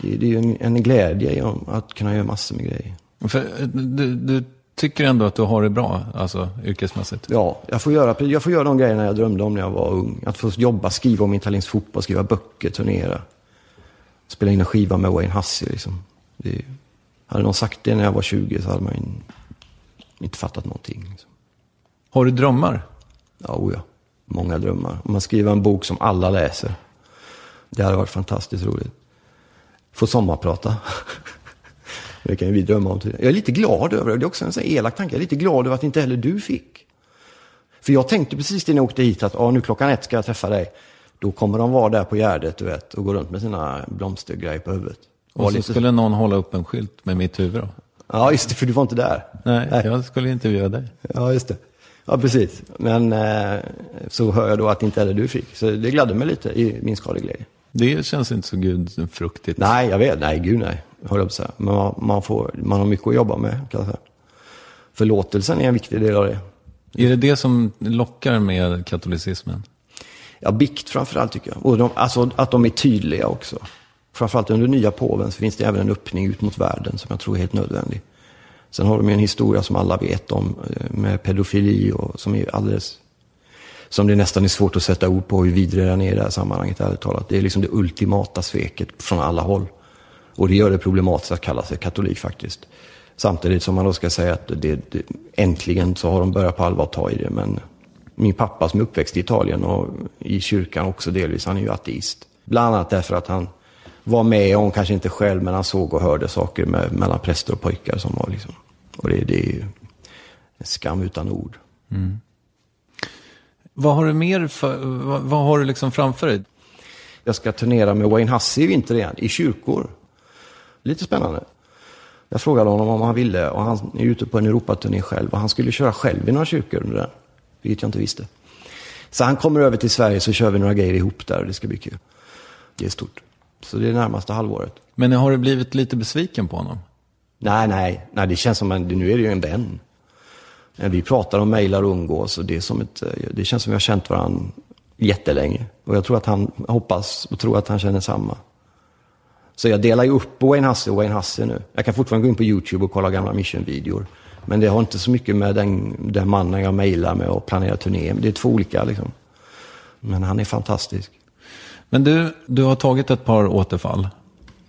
Det, det är ju en, en glädje att kunna göra massor med grejer. För, du, du tycker ändå att du har det bra, alltså yrkesmässigt? Ja, jag får, göra, jag får göra de grejerna jag drömde om när jag var ung. Att få jobba, skriva om italiensk fotboll, skriva böcker, turnera. Spela in en skiva med Wayne Hussey liksom. Det, hade någon sagt det när jag var 20 så hade man inte fattat någonting. Liksom. Har du drömmar? Ja, ja. Många drömmar. Om man skriver en bok som alla läser. Det hade varit fantastiskt roligt. Få sommarprata. [LAUGHS] Det kan ju vi drömma om. Jag är lite glad över det. Det är också en sån elak tanke. Jag är lite glad över att inte heller du fick. För jag tänkte precis när jag åkte hit att ah, nu klockan ett ska jag träffa dig. Då kommer de vara där på Gärdet du vet, och gå runt med sina blomstergrejer på huvudet. Och, och så lite... skulle någon hålla upp en skylt med mitt huvud då? Ja, just det, för du var inte där. Nej, Nej. jag skulle intervjua dig. Ja, just det. Ja, precis. Men eh, så hör jag då att inte heller du fick. Så det gladde mig lite i min skadeglädje. Det känns inte så gudfruktigt. Nej, jag vet. Nej, gud nej. Höll jag säga. Men man, man, får, man har mycket att jobba med, kan jag säga. Förlåtelsen är en viktig del av det. Är det det som lockar med katolicismen? Ja, bikt framförallt tycker jag. Och de, alltså att de är tydliga också. Framförallt under nya påven så finns det även en öppning ut mot världen som jag tror är helt nödvändig. Sen har de ju en historia som alla vet om eh, med pedofili och som är alldeles som det nästan är svårt att sätta ord på hur vidrig den är i det här sammanhanget, ärligt talat. Det är liksom det ultimata sveket från alla håll. Och det gör det problematiskt att kalla sig katolik faktiskt. Samtidigt som man då ska säga att det, det, äntligen så har de börjat på allvar ta i det. Men min pappa som är uppväxt i Italien och i kyrkan också delvis, han är ju ateist. Bland annat därför att han var med om, kanske inte själv, men han såg och hörde saker med, mellan präster och pojkar som var liksom. Och det, det är ju en skam utan ord. Mm. Vad har du mer för, vad, vad, har du liksom framför dig? Jag ska turnera med Wayne Hussey i vinter igen, i kyrkor. Lite spännande. Jag frågade honom om han ville och han är ute på en Europaturné själv och han skulle köra själv i några kyrkor under den. Vilket jag inte visste. Så han kommer över till Sverige så kör vi några grejer ihop där och det ska bli kul. Det är stort. Så det är närmaste halvåret. Men har du blivit lite besviken på honom? Nej, nej, nej det känns som en, nu är det ju en vän. Vi pratar och mejlar och umgås och det, är som ett, det känns som vi har känt varandra jättelänge. Och jag tror att han hoppas och tror att han känner samma. Så jag delar ju upp Wayne Hasse och Wayne Hasse nu. Jag kan fortfarande gå in på YouTube och kolla gamla Mission-videor. Men det har inte så mycket med den, den mannen jag mejlar med och planerar turné. Det är två olika liksom. Men han är fantastisk. Men du, du har tagit ett par återfall.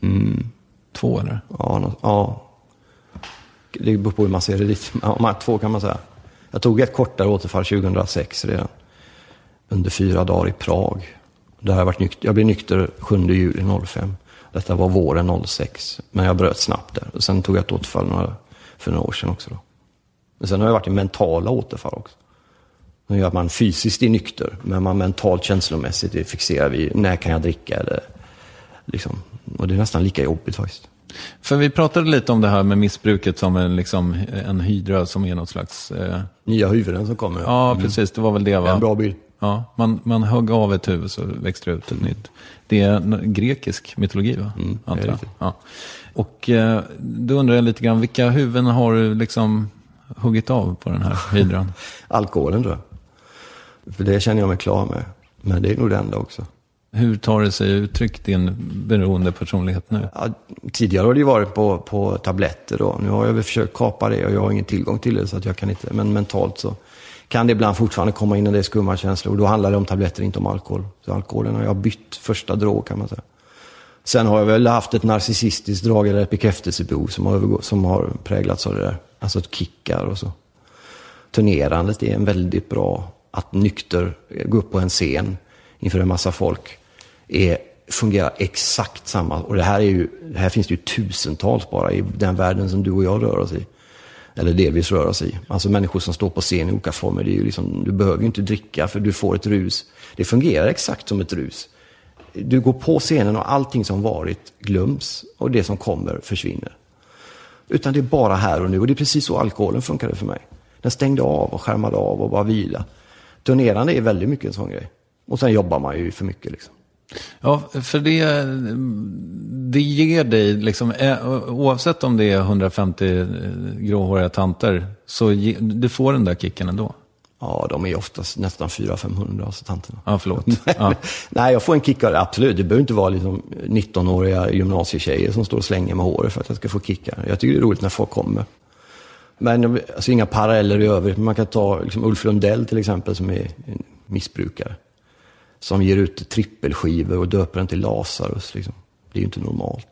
Mm. Två eller? Ja, no, ja. Det beror på hur man ser det dit. Ja, två kan man säga. Jag tog ett kortare återfall 2006 redan. Under fyra dagar i Prag. Där jag, varit nykter. jag blev nykter 7 juli 05. Detta var våren 06. Men jag bröt snabbt där. Och sen tog jag ett återfall några, för några år sedan också. Då. Men sen har jag varit i mentala återfall också. Nu gör man fysiskt är nykter, men man mentalt känslomässigt är fixerar vid när kan jag dricka. Eller, liksom. Och det är nästan lika jobbigt faktiskt. För vi pratade lite om det här med missbruket som en, liksom, en hydra som är något slags... Eh... Nya huvuden som kommer. Ja, mm. precis. Det var väl det va? En bra bild. Ja, man, man högg av ett huvud så växte det ut ett nytt. Det är grekisk mytologi va? Mm, antar jag. Ja. Och eh, då undrar jag lite grann, vilka huvuden har du liksom huggit av på den här hydran? [LAUGHS] Alkoholen tror jag. För det känner jag mig klar med. Men det är nog det enda också. Hur tar det sig uttryck, din beroende personlighet nu? Ja, tidigare har det ju varit på, på tabletter då. Nu har jag väl försökt kapa det och jag har ingen tillgång till det så att jag kan inte. Men mentalt så kan det ibland fortfarande komma in en del skumma känslor. Och då handlar det om tabletter, inte om alkohol. Så alkoholen har jag bytt första drog kan man säga. Sen har jag väl haft ett narcissistiskt drag eller ett bekräftelsebehov som har, som har präglats av det där. Alltså kickar och så. Turnerandet är en väldigt bra, att nykter, gå upp på en scen inför en massa folk är, fungerar exakt samma. Och det här, är ju, det här finns det ju tusentals bara i den världen som du och jag rör oss i. Eller delvis rör oss i. Alltså människor som står på scen i olika former. Det är ju liksom, du behöver ju inte dricka för du får ett rus. Det fungerar exakt som ett rus. Du går på scenen och allting som varit glöms och det som kommer försvinner. Utan det är bara här och nu. Och det är precis så alkoholen funkade för mig. Den stängde av och skärmade av och bara vila. Turnerande är väldigt mycket en sån grej. Och sen jobbar man ju för mycket liksom. Ja, för det, det ger dig, liksom, eh, oavsett om det är 150 gråhåriga tanter, så ge, du får den där kicken ändå. Ja, de är oftast nästan 400-500, alltså tanterna. Ja, förlåt. Ja. [LAUGHS] Nej, jag får en kick av det, absolut. Det behöver inte vara liksom 19-åriga gymnasietjejer som står och slänger med håret för att jag ska få kickar. Jag tycker det är roligt när folk kommer. Men alltså, inga paralleller i övrigt. Man kan ta liksom, Ulf Lundell till exempel som är en missbrukare. Som ger ut trippelskivor och döper den till Lazarus. Liksom. Det är ju inte normalt.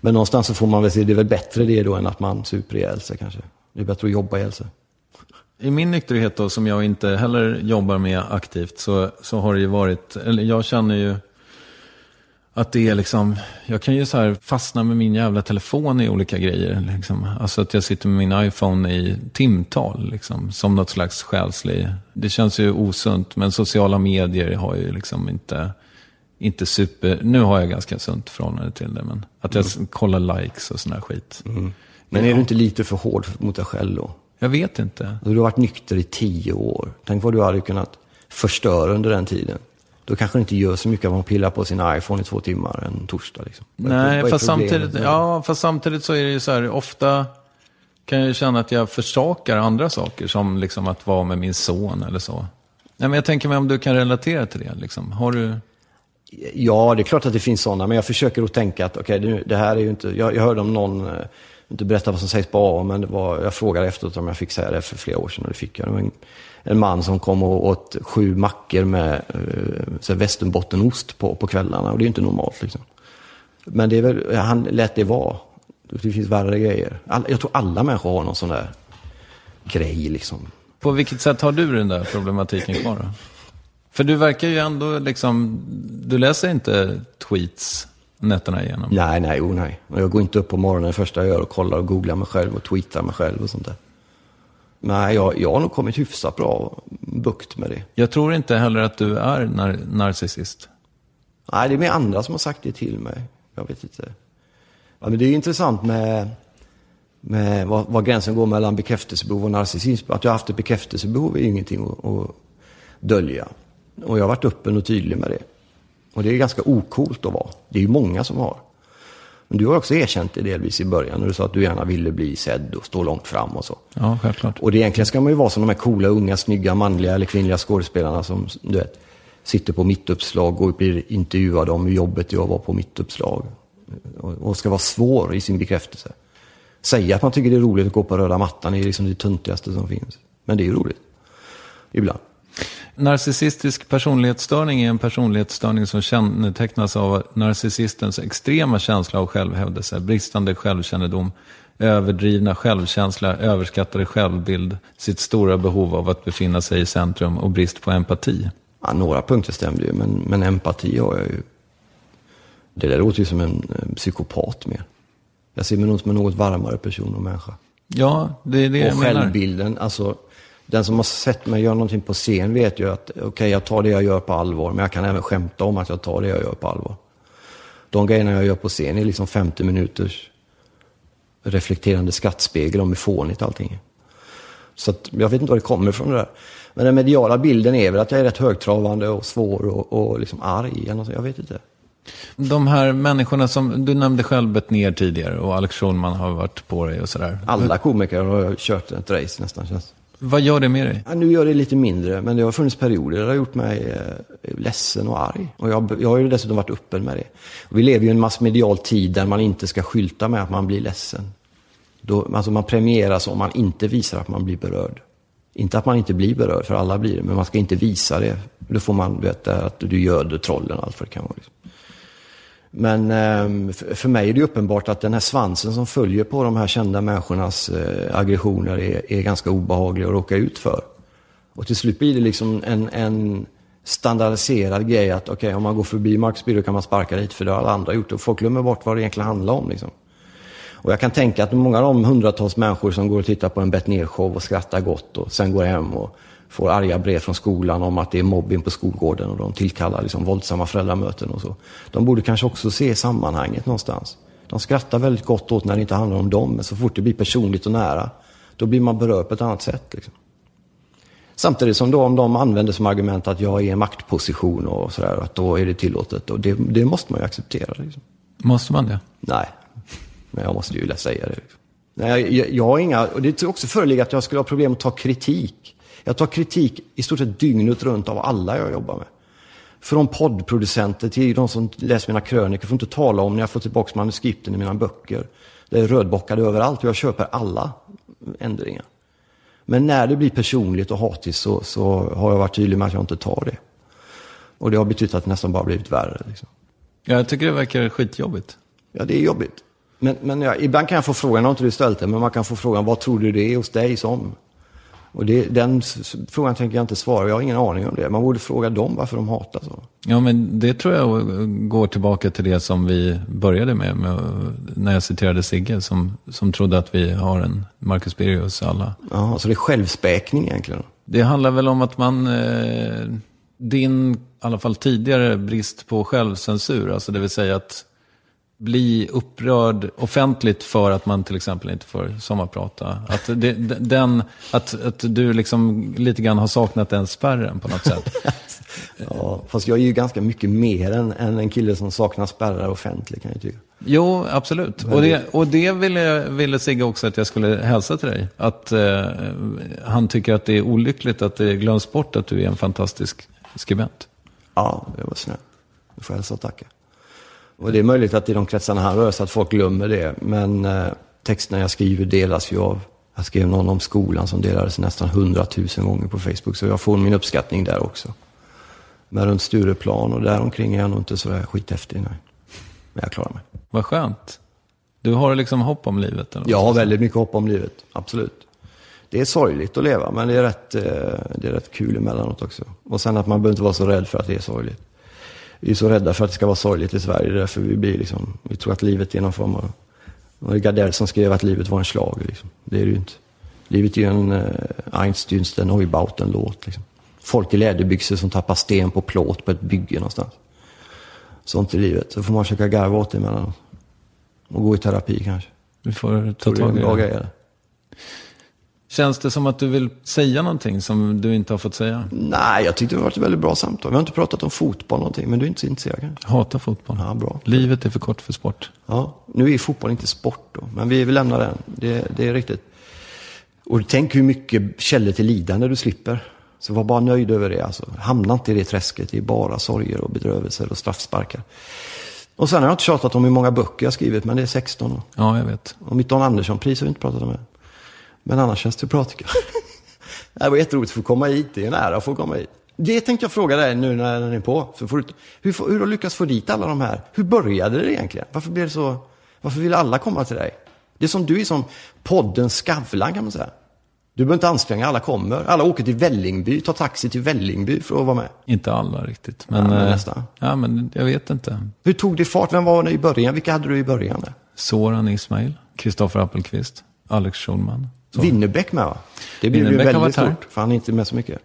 Men någonstans så får man väl se, det är väl bättre det då än att man super ihjäl sig kanske. Det är bättre att jobba ihjäl sig. I min nykterhet då, som jag inte heller jobbar med aktivt, så, så har det ju varit, eller jag känner ju att det är liksom, jag kan ju så här fastna med min jävla telefon i olika grejer. Liksom. Alltså att jag sitter med min iPhone i timtal, liksom, som något slags själslig. Det känns ju osunt, men sociala medier har ju liksom inte, inte super, nu har jag ganska sunt förhållande till det, men att jag Mm. kollar likes och sån här skit. Men är du inte lite för hård mot dig själv då? Jag vet inte. Du har varit nykter i tio år. Tänk vad du hade kunnat förstöra under den tiden. Då kanske det inte gör så mycket att man pillar på sin iPhone i två timmar en torsdag. Liksom. Nej, fast samtidigt, ja, fast samtidigt så är det ju så här, ofta kan jag ju känna att jag försakar andra saker, som liksom att vara med min son eller så. Nej, men jag tänker mig om du kan relatera till det. Liksom. Har du... Ja, det är klart att det finns sådana, men jag försöker att tänka att okej, det, det här är ju inte... Jag, jag hörde om någon, eh, inte berätta vad som sägs på A, men det var, jag frågade efteråt om jag fick säga det för flera år sedan och det fick jag. Det var en, en man som kom och åt sju mackor med eh, västerbottenost på, på kvällarna och det är ju inte normalt liksom. Men det är väl, han lät det vara. Det finns värre grejer. All, jag tror alla människor har någon sån där grej liksom. På vilket sätt har du den där problematiken kvar då? För du verkar ju ändå liksom, du läser inte tweets nätterna igenom. Nej, nej, oh, nej. Jag går inte upp på morgonen det första jag gör och kollar och googlar mig själv och tweetar mig själv och sånt där. Nej, jag, jag har nog kommit hyfsat bra bukt med det. Jag tror inte heller att du är nar narcissist. Nej, det är med andra som har sagt det till mig. Jag vet inte. Ja, men det är intressant med, med var, var gränsen går mellan bekräftelsebehov och narcissism. Att jag har haft ett bekräftelsebehov är ingenting att, att dölja. Och jag har varit öppen och tydlig med det. Och det är ganska okult att vara. Det är ju många som har. Men du har också erkänt det delvis i början när du sa att du gärna ville bli sedd och stå långt fram och så. Ja, självklart. Och det egentligen ska man ju vara som de här coola, unga, snygga, manliga eller kvinnliga skådespelarna som du vet, sitter på mittuppslag och blir intervjuade om hur jobbet är att vara på mittuppslag. Och, och ska vara svår i sin bekräftelse. Säga att man tycker det är roligt att gå på röda mattan är liksom det töntigaste som finns. Men det är ju roligt. Ibland. Narcissistisk personlighetsstörning är en personlighetsstörning som kännetecknas av narcissistens extrema känsla av självhävdelse, bristande självkännedom, överdrivna självkänsla, överskattade självbild, sitt stora behov av att befinna sig i centrum och brist på empati. Ja, några punkter stämde ju, men, men empati har jag ju. Det där låter ju som en, psykopat mer. Jag ser mig nog som en något varmare person och människa. Ja, det är det jag och menar. självbilden, alltså den som har sett mig göra någonting på scen vet ju att okej, jag tar det jag gör på allvar, men jag kan även skämta om att jag tar det jag gör på allvar. De grejerna jag gör på scen är liksom 50 minuters reflekterande skrattspegel om hur fånigt allting är. Så att, jag vet inte var det kommer ifrån det där. Men den mediala bilden är väl att jag är rätt högtravande och svår och, och liksom arg. Eller något, jag vet inte. De här människorna som, du nämnde själv Bettner tidigare och Alex Schulman har varit på dig och sådär. Alla komiker har kört ett race nästan känns vad gör det med dig? Ja, nu gör det lite mindre, men det har funnits perioder där det har gjort mig eh, ledsen och arg. Och jag, jag har ju dessutom varit öppen med det. Och vi lever ju i en massmedial tid där man inte ska skylta med att man blir ledsen. Då, alltså man premieras om man inte visar att man blir berörd. Inte att man inte blir berörd, för alla blir det, men man ska inte visa det. Då får man veta att du göder trollen och allt vad det kan vara. Liksom. Men ehm, för, mig är det uppenbart att den här svansen som följer på de här kända människornas eh, aggressioner är, är ganska obehaglig att råka ut för. Och till slut blir det liksom en, en standardiserad grej att okej, om man går förbi Marcus Birro kan man sparka dit för det har alla andra gjort. Och folk glömmer bort vad det egentligen handlar om. Liksom. Och jag kan tänka att många av de hundratals människor som går och tittar på en Betnér-show och skrattar gott och sen går hem och får arga brev från skolan om att det är mobbing på skolgården och de tillkallar liksom våldsamma föräldramöten och så. De borde kanske också se sammanhanget någonstans. De skrattar väldigt gott åt när det inte handlar om dem, men så fort det blir personligt och nära, då blir man berörd på ett annat sätt. Liksom. Samtidigt som då om de använder som argument att jag är i en maktposition och sådär, att då är det tillåtet. Och det, det måste man ju acceptera. Liksom. Måste man det? Nej, men jag måste ju säga det. Liksom. Nej, jag, jag har inga, och det tror också föreligger att jag skulle ha problem att ta kritik. Jag tar kritik i stort sett dygnet runt av alla jag jobbar med. Från poddproducenter till de som läser mina krönikor, får inte tala om när jag får tillbaka manuskripten i mina böcker. Det är rödbockade överallt och jag köper alla ändringar. Men när det blir personligt och hatiskt så, så har jag varit tydlig med att jag inte tar det. Och det har betytt att det nästan bara blivit värre. Liksom. Ja, jag tycker det verkar skitjobbigt. Ja, det är jobbigt. Men, men ja, ibland kan jag få frågan, har inte du ställt det, men man kan få frågan, vad tror du det är hos dig som? Och det, den frågan tänker jag inte svara, jag har ingen aning om det. Man borde fråga dem varför de hatar så. Ja, men det tror jag går tillbaka till det som vi började med, med när jag citerade Sigge, som, som trodde att vi har en Marcus Birros alla. Ja, så det är självspäkning egentligen? Det handlar väl om att man, eh, din, i alla fall tidigare, brist på självcensur, alltså det vill säga att bli upprörd offentligt för att man till exempel inte får sommarprata. Att, det, den, att, att du liksom lite grann har saknat den spärren på något sätt. [LAUGHS] ja, fast jag är ju ganska mycket mer än, än en kille som saknar spärrar offentligt kan jag tycka. Jo, absolut. Och det, och det ville, ville Sigge också att jag skulle hälsa till dig. Att eh, han tycker att det är olyckligt att det glöms bort att du är en fantastisk skribent. Ja, det var snällt. Du får hälsa och tacka. Och det är möjligt att i de kretsarna han rör sig att folk glömmer det. Men eh, texterna jag skriver delas ju av. Jag skrev någon om skolan som delades nästan hundratusen gånger på Facebook. Så jag får min uppskattning där också. Men runt Stureplan och däromkring är jag nog inte så där skithäftig. Nej. Men jag klarar mig. Vad skönt. Du har liksom hopp om livet? Eller jag har väldigt mycket hopp om livet, absolut. Det är sorgligt att leva, men det är, rätt, eh, det är rätt kul emellanåt också. Och sen att man behöver inte vara så rädd för att det är sorgligt vi är så rädda för att det ska vara sorgligt i Sverige. Därför vi blir liksom, vi tror att livet är någon form av... Var Gardell som skrev att livet var en slag. Liksom. Det är det ju inte. Livet är ju en uh, Einstürsten Neubauten-låt. Liksom. Folk i läderbyxor som tappar sten på plåt på ett bygge någonstans. Sånt är livet. Så får man försöka garva åt det emellanåt. Och gå i terapi kanske. Vi får ta tag i det. Känns det som att du vill säga någonting som du inte har fått säga? Nej, jag tyckte det var ett väldigt bra samtal. Vi har inte pratat om fotboll någonting, men du är inte så intresserad kanske? Hatar fotboll. Ja, bra. Livet är för kort för sport. Ja, nu är fotboll inte sport då, men vi, vi lämnar den. Det, det är riktigt. Och tänk hur mycket källor till lidande du slipper. Så var bara nöjd över det. Alltså. Hamna inte i det träsket. Det är bara sorger och bedrövelser och straffsparkar. Och sen har jag inte tjatat om hur många böcker jag skrivit, men det är 16. Ja, jag vet. Och mitt Don Andersson-pris har vi inte pratat om än. Men annars känns det bra tycker jag. [LAUGHS] det var jätteroligt att få komma hit. Det är en ära att få komma hit. Det tänkte jag fråga dig nu när den är på. Så får du, hur, hur har du lyckats få dit alla de här? Hur började det egentligen? Varför blev det så? Varför vill alla komma till dig? Det är som du är som podden Skavlan kan man säga. Du behöver inte anstränga, alla kommer. Alla åker till Vällingby, tar taxi till Vällingby för att vara med. Inte alla riktigt. Men, ja, men eh, nästan. Ja, men jag vet inte. Hur tog det fart? Vem var det i början? Vilka hade du i början? Soran Ismail, Kristoffer Appelqvist, Alex Schulman. Winnerbäck med va? Det blev ju väldigt stort, för han är inte med så mycket.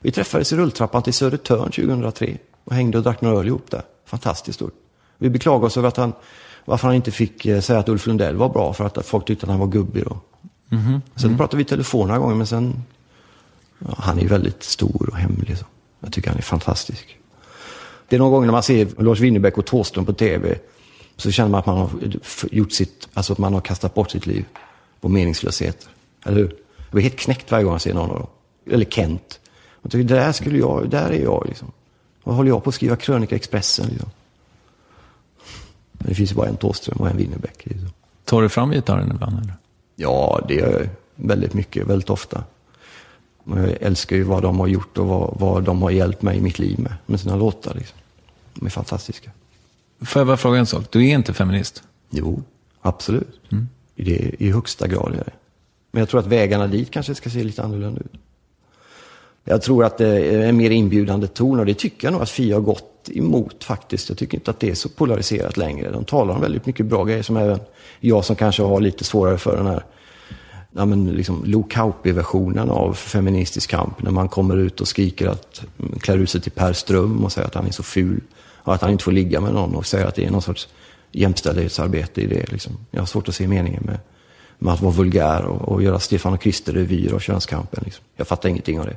Vi träffades i rulltrappan till Södertörn 2003 och hängde och drack några öl ihop där. Fantastiskt stort. Vi beklagade oss över att han, varför han inte fick eh, säga att Ulf Lundell var bra, för att folk tyckte att han var gubbig då. Mm -hmm. Sen mm. pratade vi i telefon några gånger, men sen... Ja, han är ju väldigt stor och hemlig. Så. Jag tycker han är fantastisk. Det är någon gång när man ser Lars Winnerbäck och Thåström på tv, så känner man att man har gjort sitt, alltså att man har kastat bort sitt liv på meningslöshet. Eller hur? Jag blir helt knäckt varje gång jag ser någon av dem. Eller Kent. Jag tycker, där, skulle jag, där är jag liksom. Vad håller jag på att skriva krönika Expressen liksom? Men det finns ju bara en Thåström och en Winnerbäck. Liksom. Tar du fram gitarren ibland? Eller? Ja, det gör jag väldigt mycket, väldigt ofta. Jag älskar ju vad de har gjort och vad, vad de har hjälpt mig i mitt liv med, med sina låtar. Liksom. De är fantastiska. Får jag bara fråga en sak? Du är inte feminist? Jo, absolut. Mm. Det i högsta grad är det. Men jag tror att vägarna dit kanske ska se lite annorlunda ut. Jag tror att det är en mer inbjudande ton och det tycker jag nog att Fia har gått emot faktiskt. Jag tycker inte att det är så polariserat längre. De talar om väldigt mycket bra grejer som även jag som kanske har lite svårare för den här ja, men liksom Lo Kauppi-versionen av feministisk kamp. När man kommer ut och skriker att, klär ut sig till Per Ström och säger att han är så ful. Och att han inte får ligga med någon och säger att det är någon sorts jämställdhetsarbete i det. Liksom. Jag har svårt att se meningen med, med att vara vulgär och, och göra Stefan och Krister-revyer av könskampen. Liksom. Jag fattar ingenting av det.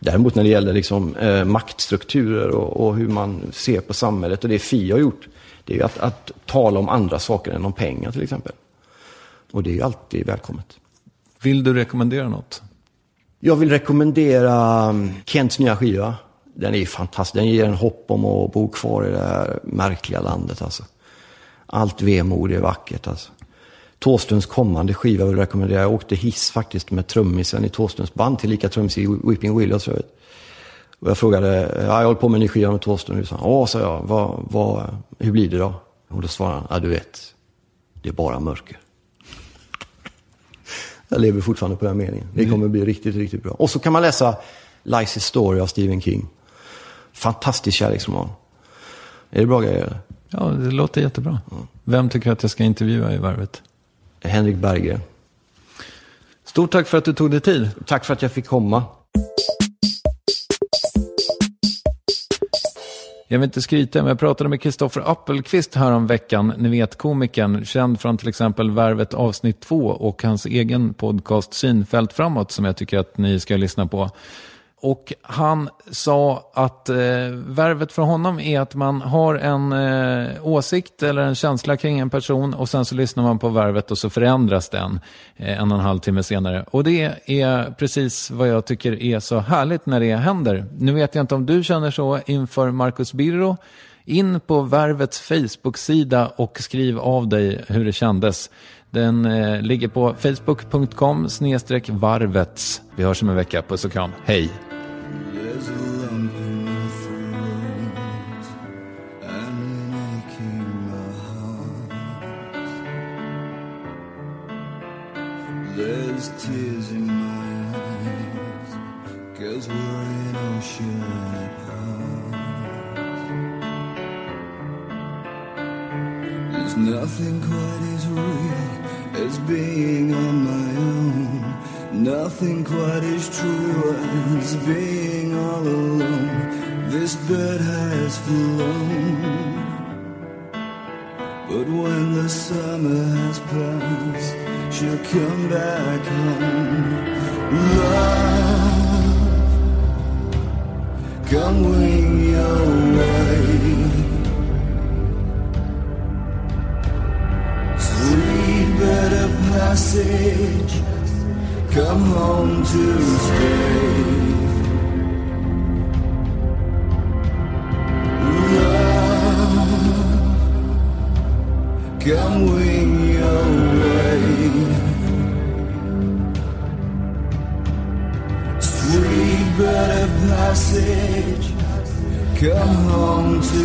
Däremot när det gäller liksom, eh, maktstrukturer och, och, hur man ser på samhället och det Fi har gjort, det är ju att, att tala om andra saker än om pengar till exempel. Och det är ju alltid välkommet. Vill du rekommendera något? Jag vill rekommendera um, Kents nya skiva. Den är fantastisk. Den ger en hopp om att bo kvar i det här märkliga landet. Alltså. Allt vemod är vackert. Alltså. Thåströms kommande skiva vill jag rekommendera. Jag åkte hiss faktiskt med trummisen i Thåströms band, till lika trummis i Weeping Willows för Och jag frågade, ja, jag håller på med en ny skiva med Thåström nu. Ja, sa jag, vad, vad, hur blir det då? Och då svarade han, ja du vet, det är bara mörker. Jag lever fortfarande på den meningen. Det kommer bli riktigt, riktigt bra. Och så kan man läsa Lies Story av Stephen King. Fantastisk kärleksroman. Är det bra grejer? Ja, det låter jättebra. Vem tycker att jag ska intervjua i Varvet? Henrik Berggren. Stort tack för att du tog dig tid. Tack för att jag fick komma. Jag vill inte skryta, men jag pratade med Kristoffer Appelqvist här om veckan. Ni vet komikern, känd från till exempel Värvet avsnitt 2 och hans egen podcast Synfält framåt som jag tycker att ni ska lyssna på. Och han sa att eh, värvet för honom är att man har en eh, åsikt eller en känsla kring en person och sen så lyssnar man på värvet och så förändras den eh, en och en halv timme senare. Och det är precis vad jag tycker är så härligt när det händer. Nu vet jag inte om du känner så inför Marcus Birro. In på Värvets Facebook-sida och skriv av dig hur det kändes. Den eh, ligger på facebook.com varvets. Vi hörs om en vecka. Puss och kram. Hej! There's a lump in my throat and an ache in my heart. There's tears in my eyes, cause we're an ocean apart. There's nothing quite as real as being on my. Nothing quite as true as being all alone. This bird has flown. But when the summer has passed, she'll come back home. Love, come wing your way. Sweet bird of passage, come home to stay. Come wing your way. Sweet bird of passage, come home to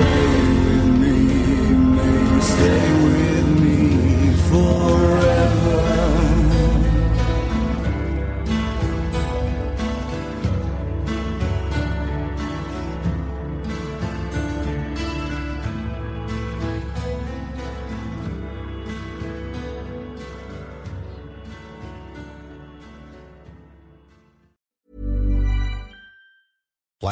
lay with me, may stay with me forever.